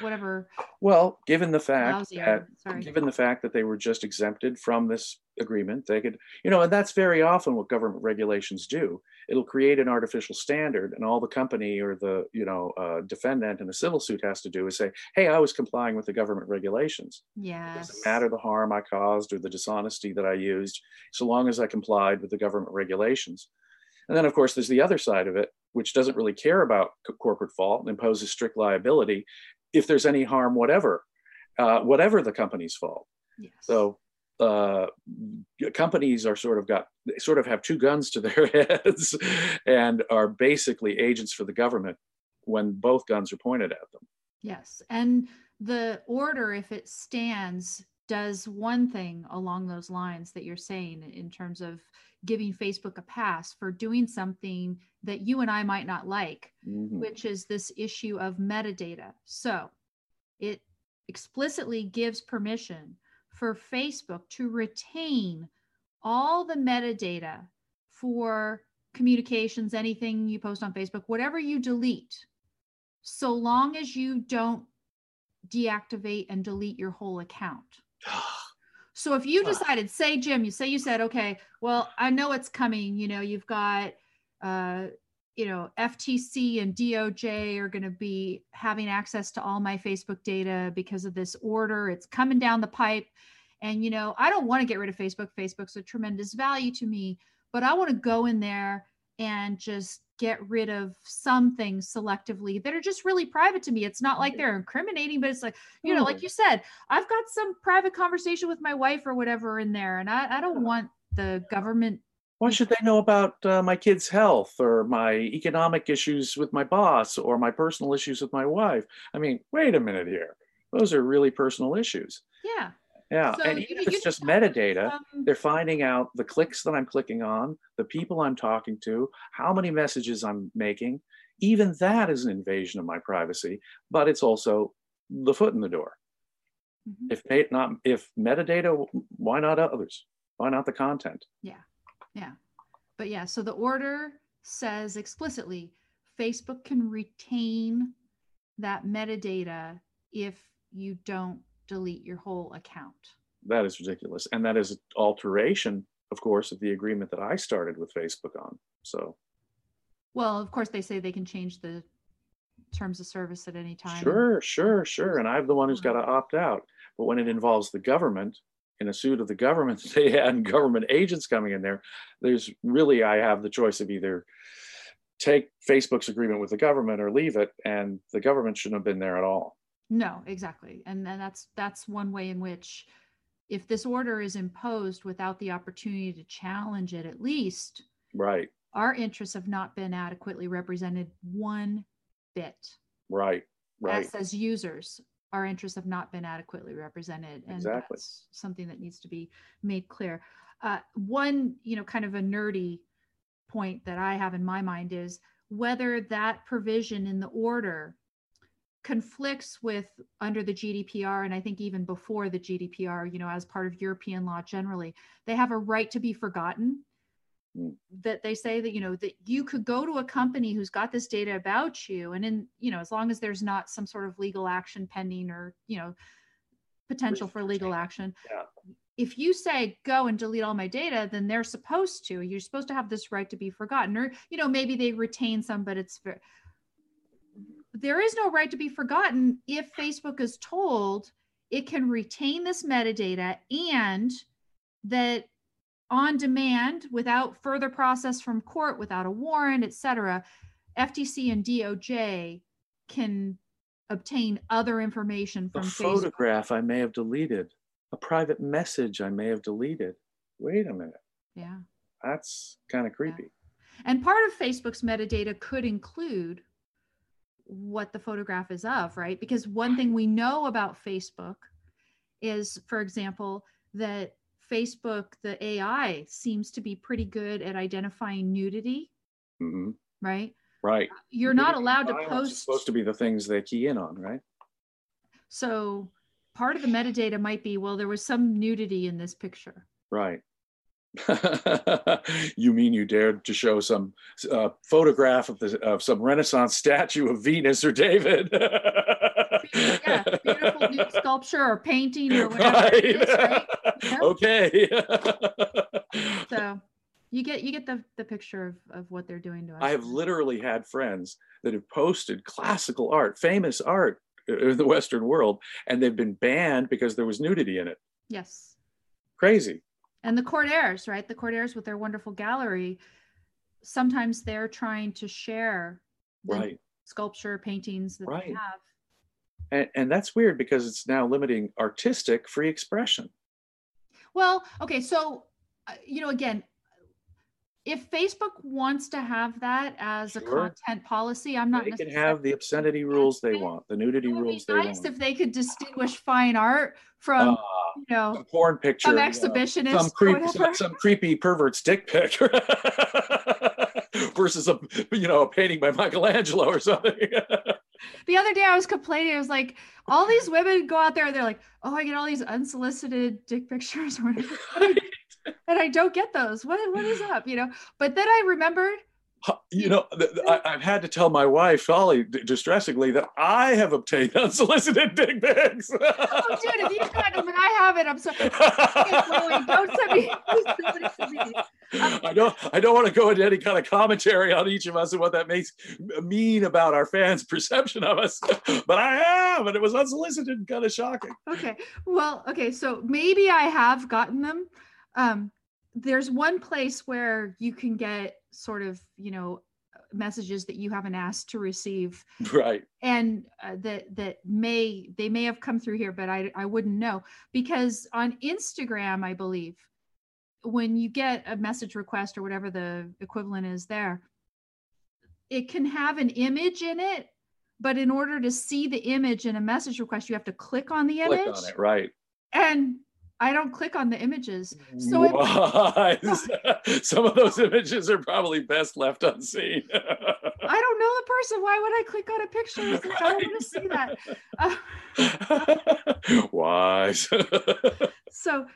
whatever. Well, given the fact that given the fact that they were just exempted from this agreement, they could, you know, and that's very often what government regulations do. It'll create an artificial standard, and all the company or the, you know, uh, defendant in a civil suit has to do is say, "Hey, I was complying with the government regulations. Yeah. It doesn't matter the harm I caused or the dishonesty that I used, so long as I complied with the government regulations." And then, of course, there's the other side of it, which doesn't really care about corporate fault and imposes strict liability if there's any harm, whatever, uh, whatever the company's fault. Yes. So uh, companies are sort of got they sort of have two guns to their heads and are basically agents for the government when both guns are pointed at them. Yes, and the order, if it stands, does one thing along those lines that you're saying in terms of giving Facebook a pass for doing something that you and I might not like, mm-hmm. which is this issue of metadata. So it explicitly gives permission for Facebook to retain all the metadata for communications, anything you post on Facebook, whatever you delete, so long as you don't deactivate and delete your whole account. So if you decided, say, Jim, you say you said, okay, well, I know it's coming. You know, you've got, uh, you know, FTC and DOJ are going to be having access to all my Facebook data because of this order. It's coming down the pipe. And, you know, I don't want to get rid of Facebook. Facebook's a tremendous value to me, but I want to go in there and just get rid of some things selectively that are just really private to me. It's not like they're incriminating, but it's like, you know, like you said, I've got some private conversation with my wife or whatever in there, and I, I don't want the government. Why should they know about uh, my kid's health or my economic issues with my boss or my personal issues with my wife? I mean, wait a minute here. Those are really personal issues. Yeah. Yeah, so and even if it's just metadata, they're finding out the clicks that I'm clicking on, the people I'm talking to, how many messages I'm making. Even that is an invasion of my privacy, but it's also the foot in the door. Mm-hmm. If not if metadata, why not others? Why not the content? Yeah, yeah, but yeah. So the order says explicitly, Facebook can retain that metadata if you don't delete your whole account. That is ridiculous. And that is alteration, of course, of the agreement that I started with Facebook on. So, well, of course, they say they can change the terms of service at any time. Sure, sure, sure. And I'm the one who's got to opt out. But when it involves the government, in a suit of the government they had and government agents coming in there, there's really, I have the choice of either take Facebook's agreement with the government or leave it. And the government shouldn't have been there at all. No, exactly. And then that's that's one way in which if this order is imposed without the opportunity to challenge it at least, right. Our interests have not been adequately represented one bit. Right. Right. As as users, our interests have not been adequately represented. And exactly. that's something that needs to be made clear. Uh, one, you know, kind of a nerdy point that I have in my mind is whether that provision in the order conflicts with under the GDPR and I think even before the GDPR, you know, as part of European law generally, they have a right to be forgotten. Mm. That they say that you know that you could go to a company who's got this data about you, and in you know as long as there's not some sort of legal action pending or you know potential for legal action, yeah if you say go and delete all my data then they're supposed to you're supposed to have this right to be forgotten or you know maybe they retain some but it's very there is no right to be forgotten if facebook is told it can retain this metadata and that on demand without further process from court without a warrant etc ftc and doj can obtain other information from a Facebook. photograph i may have deleted a private message I may have deleted. Wait a minute. Yeah. That's kind of creepy. Yeah. And part of Facebook's metadata could include what the photograph is of, right? Because one thing we know about Facebook is, for example, that Facebook, the AI, seems to be pretty good at identifying nudity, mm-hmm. right? Right. You're not allowed to post. Supposed to be the things they key in on, right? So part of the metadata might be well there was some nudity in this picture right you mean you dared to show some uh, photograph of the of some renaissance statue of venus or david yeah beautiful nude sculpture or painting or whatever right. Is, right? Okay so you get you get the, the picture of, of what they're doing to us i have literally had friends that have posted classical art famous art in the Western world, and they've been banned because there was nudity in it. Yes. Crazy. And the Cordairs, right? The Cordairs with their wonderful gallery, sometimes they're trying to share right. sculpture, paintings that right. they have. And, and that's weird because it's now limiting artistic free expression. Well, okay, so uh, you know, again, if Facebook wants to have that as sure. a content policy, I'm not. They can have the obscenity rules they want, the nudity rules they nice want. if they could distinguish fine art from, uh, you know, porn picture, some exhibitionist, uh, some, creep, some, some, creepy pervert stick pic, versus a you know a painting by Michelangelo or something. the other day I was complaining. I was like, all these women go out there, and they're like, oh, I get all these unsolicited dick pictures or whatever and I don't get those. What what is up? You know. But then I remembered. You know, I, have had to tell my wife, Holly, distressingly, that I have obtained unsolicited dick pics. oh, dude, if you've got them and I haven't, I'm sorry. wait, wait, don't send me. send me um, I don't. I don't want to go into any kind of commentary on each of us and what that makes mean about our fans' perception of us. But I have, and it was unsolicited and kind of shocking. Okay. Well, okay. So maybe I have gotten them um, there's one place where you can get sort of you know messages that you haven't asked to receive. Right. And uh, that that may they may have come through here but i i wouldn't know. Because on instagram i believe when you get a message request or whatever the equivalent is there it can have an image in it but in order to see the image in a message request you have to click on the image click on it right. And I don't click on the images. So Why? some of those images are probably best left unseen. I don't know the person. Why would I click on a picture? Right. I don't want to see that. Uh, Wise. so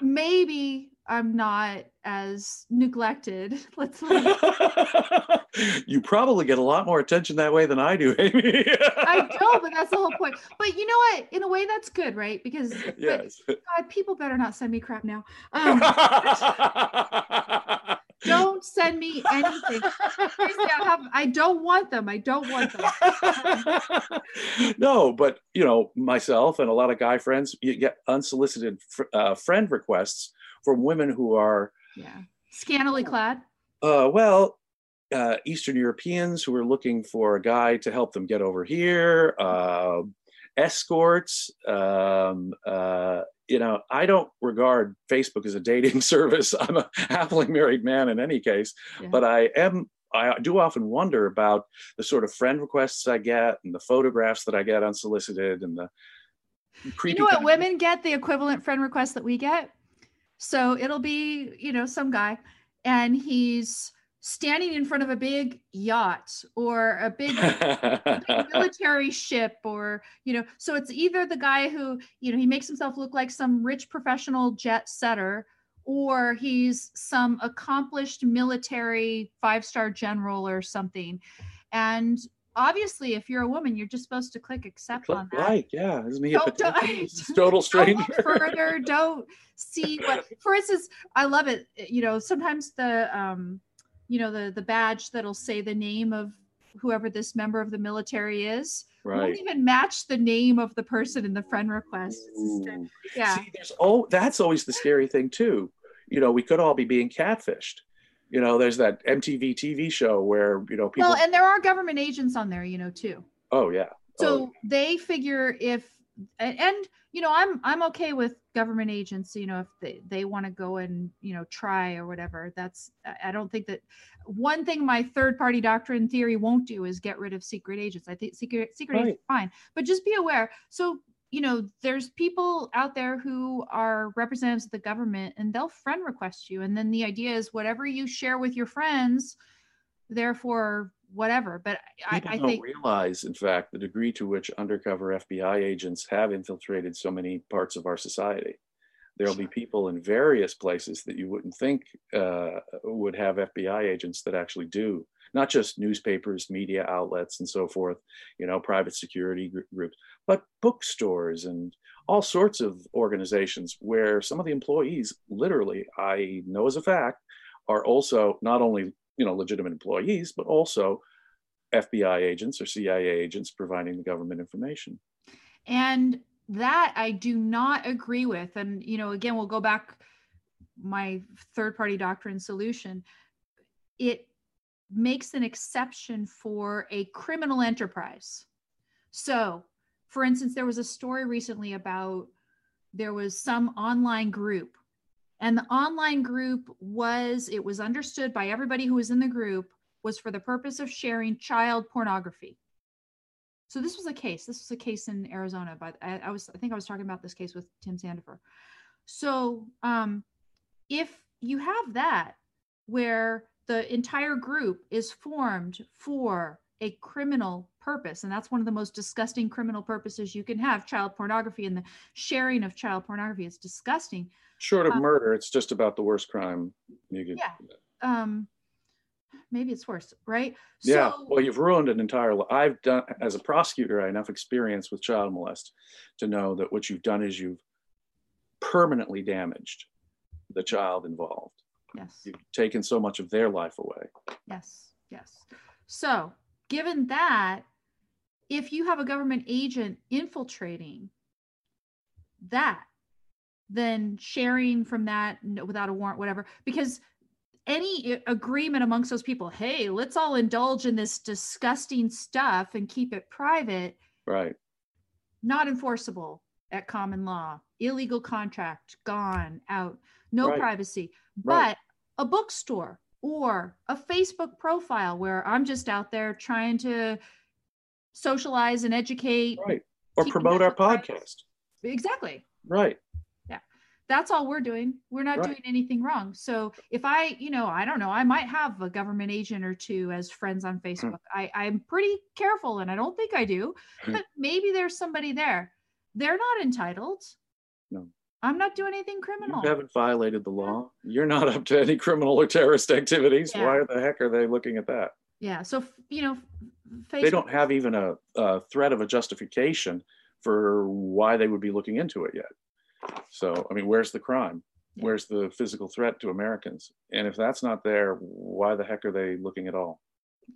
maybe I'm not as neglected. Let's You probably get a lot more attention that way than I do, Amy. I know, but that's the whole point. But you know what? In a way, that's good, right? Because yes. God, people better not send me crap now. Um, don't send me anything. I, have, I don't want them. I don't want them. no, but you know, myself and a lot of guy friends, you get unsolicited fr- uh, friend requests from women who are yeah scantily clad. Uh, well, uh, Eastern Europeans who are looking for a guy to help them get over here, uh, escorts. Um, uh, you know, I don't regard Facebook as a dating service. I'm a happily married man in any case, yeah. but I am. I do often wonder about the sort of friend requests I get and the photographs that I get unsolicited and the creepy. You know what women get the equivalent friend request that we get. So it'll be, you know, some guy and he's standing in front of a big yacht or a big, big, military ship or you know so it's either the guy who you know he makes himself look like some rich professional jet setter or he's some accomplished military five star general or something. And obviously if you're a woman you're just supposed to click accept click on that. like yeah isn't he don't, a don't, total stranger. don't further. Don't see what for instance i love it you know sometimes the um you know the the badge that'll say the name of whoever this member of the military is right. won't even match the name of the person in the friend request. Yeah. See, there's oh that's always the scary thing too. You know we could all be being catfished you know there's that mtv tv show where you know people well and there are government agents on there you know too. Oh yeah. So oh. they figure if and, and you know i'm i'm okay with government agents you know if they, they want to go and you know try or whatever. That's i don't think that one thing my third party doctrine theory won't do is get rid of secret agents. I think secret secret right. agents fine. But just be aware so you know there's people out there who are representatives of the government and they'll friend request you and then the idea is whatever you share with your friends therefore whatever. But People I, I don't think realize, in fact, the degree to which undercover FBI agents have infiltrated so many parts of our society. There'll be people in various places that you wouldn't think uh, would have FBI agents that actually do, not just newspapers, media outlets, and so forth, you know, private security groups, but bookstores and all sorts of organizations where some of the employees, literally, I know as a fact, are also not only you know legitimate employees, but also FBI agents or CIA agents providing the government information. And that I do not agree with. And you know, again, we'll go back my third party doctrine solution. It makes an exception for a criminal enterprise. So, for instance, there was a story recently about there was some online group and the online group was, it was understood by everybody who was in the group, was for the purpose of sharing child pornography. So this was a case. This was a case in Arizona, but I, I was, I think I was talking about this case with Tim Sandefur. So um, if you have that, where the entire group is formed for a criminal purpose and that's one of the most disgusting criminal purposes you can have child pornography and the sharing of child pornography is disgusting Short of um, murder, it's just about the worst crime you could. Yeah. Um, maybe it's worse, right? Yeah. So, well, you've ruined an entire. Li- I've done as a prosecutor. I have enough experience with child molest to know that what you've done is you've permanently damaged the child involved. Yes. You've taken so much of their life away. Yes. Yes. So, given that, if you have a government agent infiltrating that then sharing from that without a warrant, whatever, because any agreement amongst those people, hey, let's all indulge in this disgusting stuff and keep it private. Right. Not enforceable at common law. Illegal contract, gone, out, no right. privacy. But right. A bookstore or a Facebook profile where I'm just out there trying to socialize and educate. Right. Or promote our podcast. Exactly. Right Yeah. that's all we're doing we're not right. doing anything wrong so if i you know i don't know i might have a government agent or two as friends on hmm. facebook I, i'm pretty careful and i don't think i do hmm. but maybe there's somebody there they're not entitled no i'm not doing anything criminal you haven't violated the law you're not up to any criminal or terrorist activities yeah. why the heck are they looking at that yeah so you know Facebook, they don't have even a, a threat of a justification for why they would be looking into it yet so, I mean, where's the crime? Where's the physical threat to Americans? And if that's not there, why the heck are they looking at all?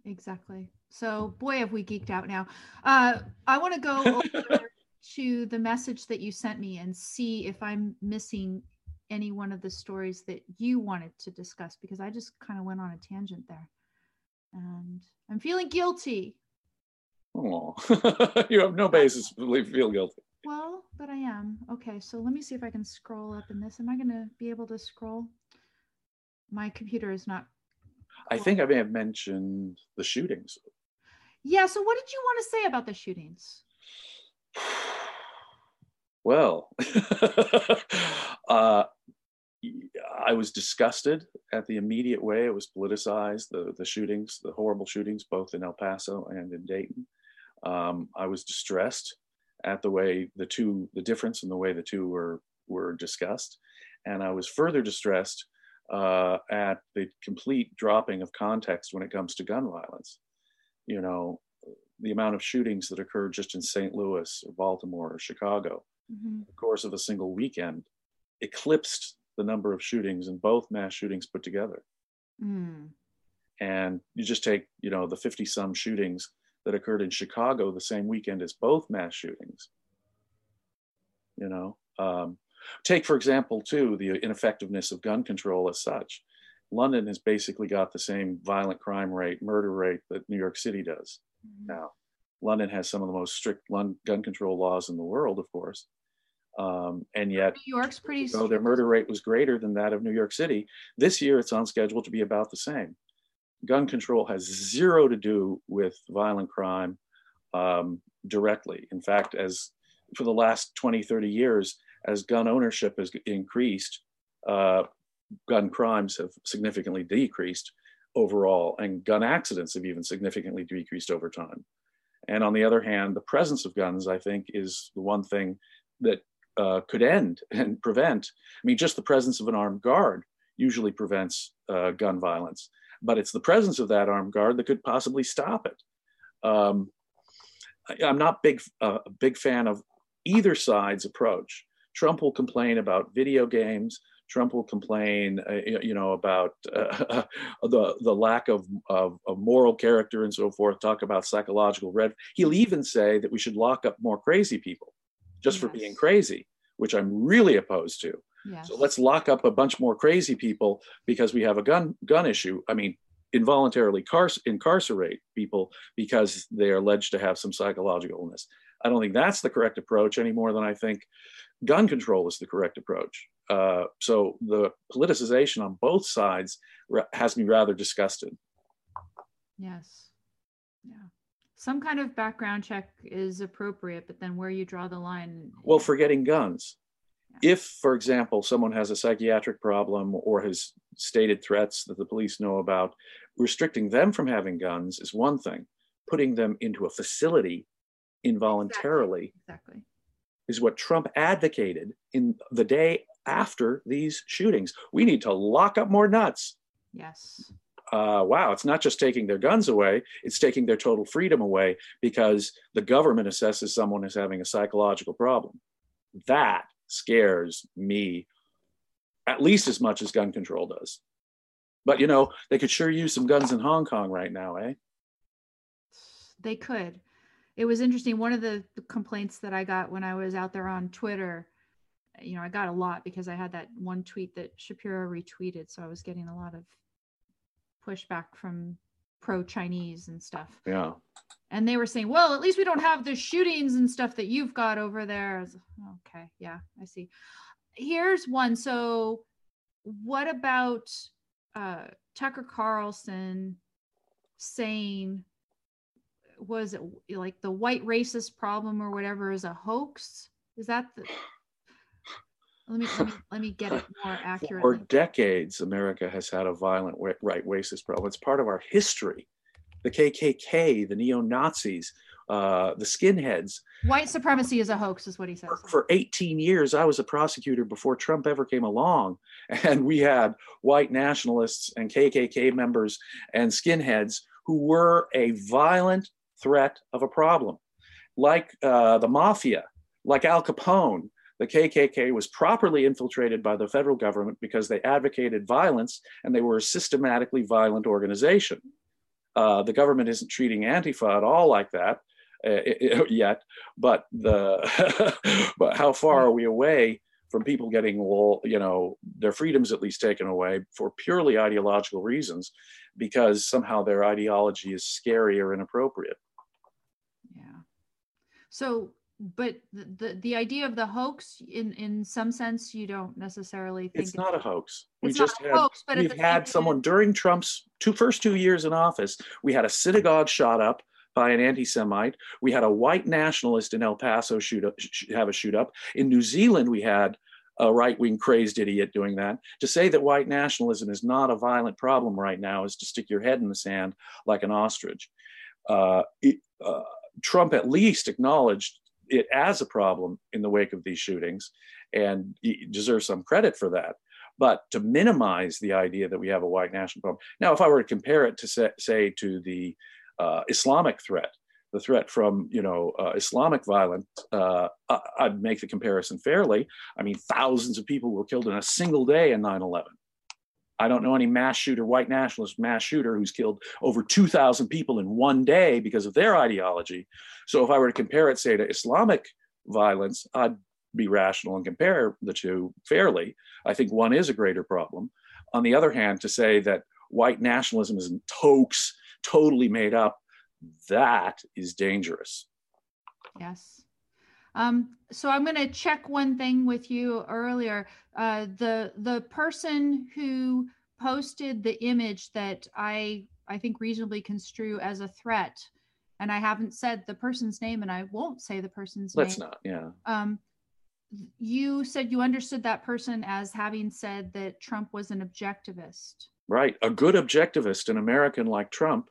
Exactly. So, boy, have we geeked out now. Uh, I want to go over to the message that you sent me and see if I'm missing any one of the stories that you wanted to discuss because I just kind of went on a tangent there. And I'm feeling guilty. Oh, you have no basis to feel guilty. Well, but I am. Okay, so let me see if I can scroll up in this. Am I going to be able to scroll? My computer is not. I think I may have mentioned the shootings. Yeah, so what did you want to say about the shootings? Well, uh, I was disgusted at the immediate way it was politicized, the, the shootings, the horrible shootings, both in El Paso and in Dayton. Um, I was distressed at the way the two, the difference in the way the two were, were discussed. And I was further distressed uh, at the complete dropping of context when it comes to gun violence. You know, the amount of shootings that occurred just in St. Louis or Baltimore or Chicago, Mm-hmm. the course of a single weekend, eclipsed the number of shootings in both mass shootings put together. Mm. And you just take, you know, the 50 some shootings that occurred in Chicago the same weekend as both mass shootings. You know, um, take, for example, too, the ineffectiveness of gun control as such. London has basically got the same violent crime rate, murder rate that New York City does Mhm. now. London has some of the most strict gun control laws in the world, of course. Um, and yet, New York's pretty. So their murder rate was greater than that of New York City, this year it's on schedule to be about the same. Gun control has zero to do with violent crime um, directly. In fact, as for the last 20, 30 years, as gun ownership has increased, uh, gun crimes have significantly decreased overall, and gun accidents have even significantly decreased over time. And on the other hand, the presence of guns, I think, is the one thing that uh, could end and prevent. I mean, just the presence of an armed guard usually prevents uh, gun violence, but it's the presence of that armed guard that could possibly stop it. Um, I, I'm not big uh, a big fan of either side's approach. Trump will complain about video games. Trump will complain, uh, you know, about uh, the the lack of, of, of moral character and so forth. Talk about psychological red. He'll even say that we should lock up more crazy people, just for being crazy, which I'm really opposed to. Yes. So let's lock up a bunch more crazy people because we have a gun gun issue. I mean, involuntarily car- incarcerate people because they are alleged to have some psychological illness. I don't think that's the correct approach any more than I think gun control is the correct approach. Uh, so the politicization on both sides has me rather disgusted. Yes. Yeah. Some kind of background check is appropriate, but then where you draw the line. Well, for getting guns. If, for example, someone has a psychiatric problem or has stated threats that the police know about, restricting them from having guns is one thing. Putting them into a facility involuntarily Exactly. is what Trump advocated in the day after these shootings. We need to lock up more nuts. Yes. Uh, wow, it's not just taking their guns away, it's taking their total freedom away because the government assesses someone as having a psychological problem. That scares me at least as much as gun control does. But you know, they could sure use some guns in Hong Kong right now, eh? They could. It was interesting. One of the the complaints that I got when I was out there on Twitter, you know, I got a lot because I had that one tweet that Shapiro retweeted. So I was getting a lot of pushback from pro Chinese and stuff. Yeah. And they were saying, well, at least we don't have the shootings and stuff that you've got over there. Okay, yeah, I see. Here's one. So, what about uh, Tucker Carlson saying, was it like the white racist problem or whatever is a hoax? Is that the. Let me, let me let me get it more accurate. For decades, America has had a violent right racist problem. It's part of our history. The KKK, the neo Nazis, uh, the skinheads. White supremacy is a hoax, is what he says. For, for 18 years, I was a prosecutor before Trump ever came along. And we had white nationalists and KKK members and skinheads who were a violent threat of a problem, like uh, the mafia, like Al Capone, the KKK was properly infiltrated by the federal government because they advocated violence and they were a systematically violent organization. Uh, the government isn't treating Antifa at all like that uh, yet, but the but how far are we away from people getting you know their freedoms at least taken away for purely ideological reasons because somehow their ideology is scary or inappropriate yeah so but the, the, the idea of the hoax in in some sense you don't necessarily think it's not a hoax. We just had hoax, but we've had someone during trump's two first two years in office we had a synagogue shot up by an anti-semite. We had a white nationalist in el paso shoot up, have a shoot up. In new zealand we had a right-wing crazed idiot doing that. To say that white nationalism is not a violent problem right now is to stick your head in the sand like an ostrich. Uh, it, uh, Trump at least acknowledged it as a problem in the wake of these shootings, and deserves some credit for that. But to minimize the idea that we have a white national problem. Now, if I were to compare it to say, say to the uh, Islamic threat, the threat from you know uh, Islamic violence, uh, I'd make the comparison fairly. I mean, thousands of people were killed in a single day in 9/11. I don't know any mass shooter, white nationalist mass shooter who's killed over 2,000 people in one day because of their ideology. So if I were to compare it, say, to Islamic violence, I'd be rational and compare the two fairly. I think one is a greater problem. On the other hand, to say that white nationalism is in toques, totally made up, that is dangerous. Yes. Um, so I'm going to check one thing with you earlier. Uh, the the person who posted the image that I I think reasonably construe as a threat, and I haven't said the person's name, and I won't say the person's Let's name. Let's not. Yeah. Um, you said you understood that person as having said that Trump was an objectivist. Right, a good objectivist, an American like Trump,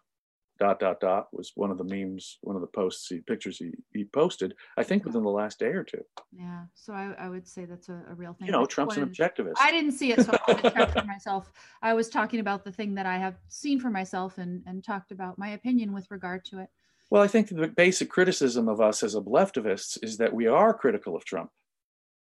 dot dot dot was one of the memes, one of the posts, he pictures he, he posted. I think within the last day or two. Yeah, so I, I would say that's a, a real thing. You know, Trump's an objectivist. I didn't see it, so I wanted to check for myself. I was talking about the thing that I have seen for myself and and talked about my opinion with regard to it. Well, I think the basic criticism of us as leftists is that we are critical of Trump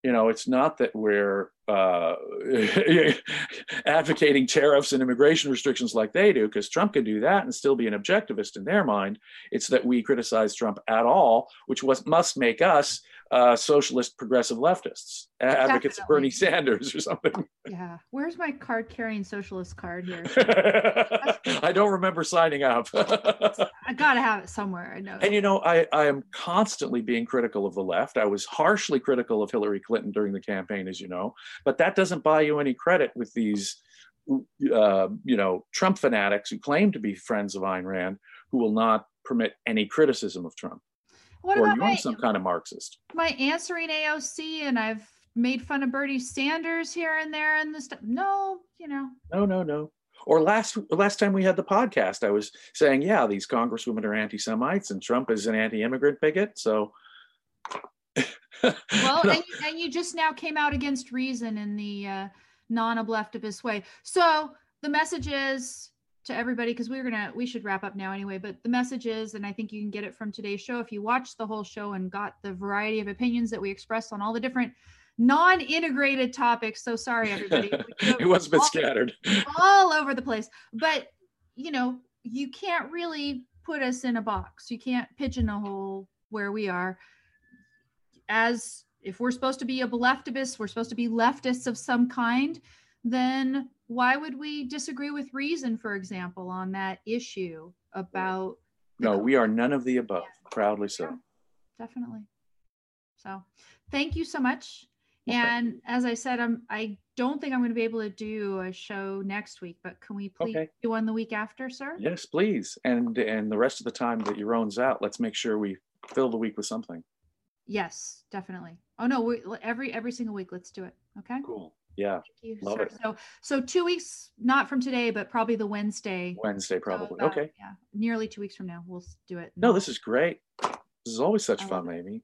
you know, it's not that we're uh, advocating tariffs and immigration restrictions like they do, because Trump can do that and still be an objectivist in their mind. It's that we criticize Trump at all, which was, must make us uh, socialist progressive leftists, advocates Definitely. of Bernie Sanders or something. Yeah. Where's my card carrying socialist card here? I don't remember signing up. I gotta have it somewhere. I know. And you know, I, I am constantly being critical of the left. I was harshly critical of Hillary Clinton during the campaign, as you know, but that doesn't buy you any credit with these uh, you know, Trump fanatics who claim to be friends of Ayn Rand, who will not permit any criticism of Trump. What or you're my, some kind of Marxist. My answering AOC, and I've made fun of Bernie Sanders here and there, and this stuff. No, you know. No, no, no. Or last last time we had the podcast, I was saying, yeah, these congresswomen are anti-Semites, and Trump is an anti-immigrant bigot. So. well, and, you, and you just now came out against reason in the uh, non-obleftivist way. So the message is to everybody because we are gonna we should wrap up now anyway but the message is and i think you can get it from today's show if you watched the whole show and got the variety of opinions that we expressed on all the different non-integrated topics so sorry everybody. It was a bit all, scattered. all over the place. But you know you can't really put us in a box. You can't pigeonhole where we are. As if we're supposed to be a leftist we're supposed to be leftists of some kind then why would we disagree with reason, for example, on that issue about? No, we are none of the above. Yeah. Proudly so. Yeah, definitely. So, thank you so much. And as I said, I'm I don't think I'm going to be able to do a show next week, but can we please okay. do one the week after, sir? Yes, please. And and the rest of the time that Yaron's out, let's make sure we fill the week with something. Yes, definitely. Oh no, we, every every single week. Let's do it. Okay. Cool. Yeah. You, love sir. it. So so two weeks, not from today, but probably the Wednesday. Wednesday, probably. So, uh, okay. Yeah. Nearly two weeks from now. We'll do it. No, this is great. This is always such I fun, Amy.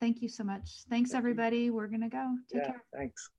Thank you so much. Thanks Thank everybody. You. We're gonna go. Take yeah, care. Thanks.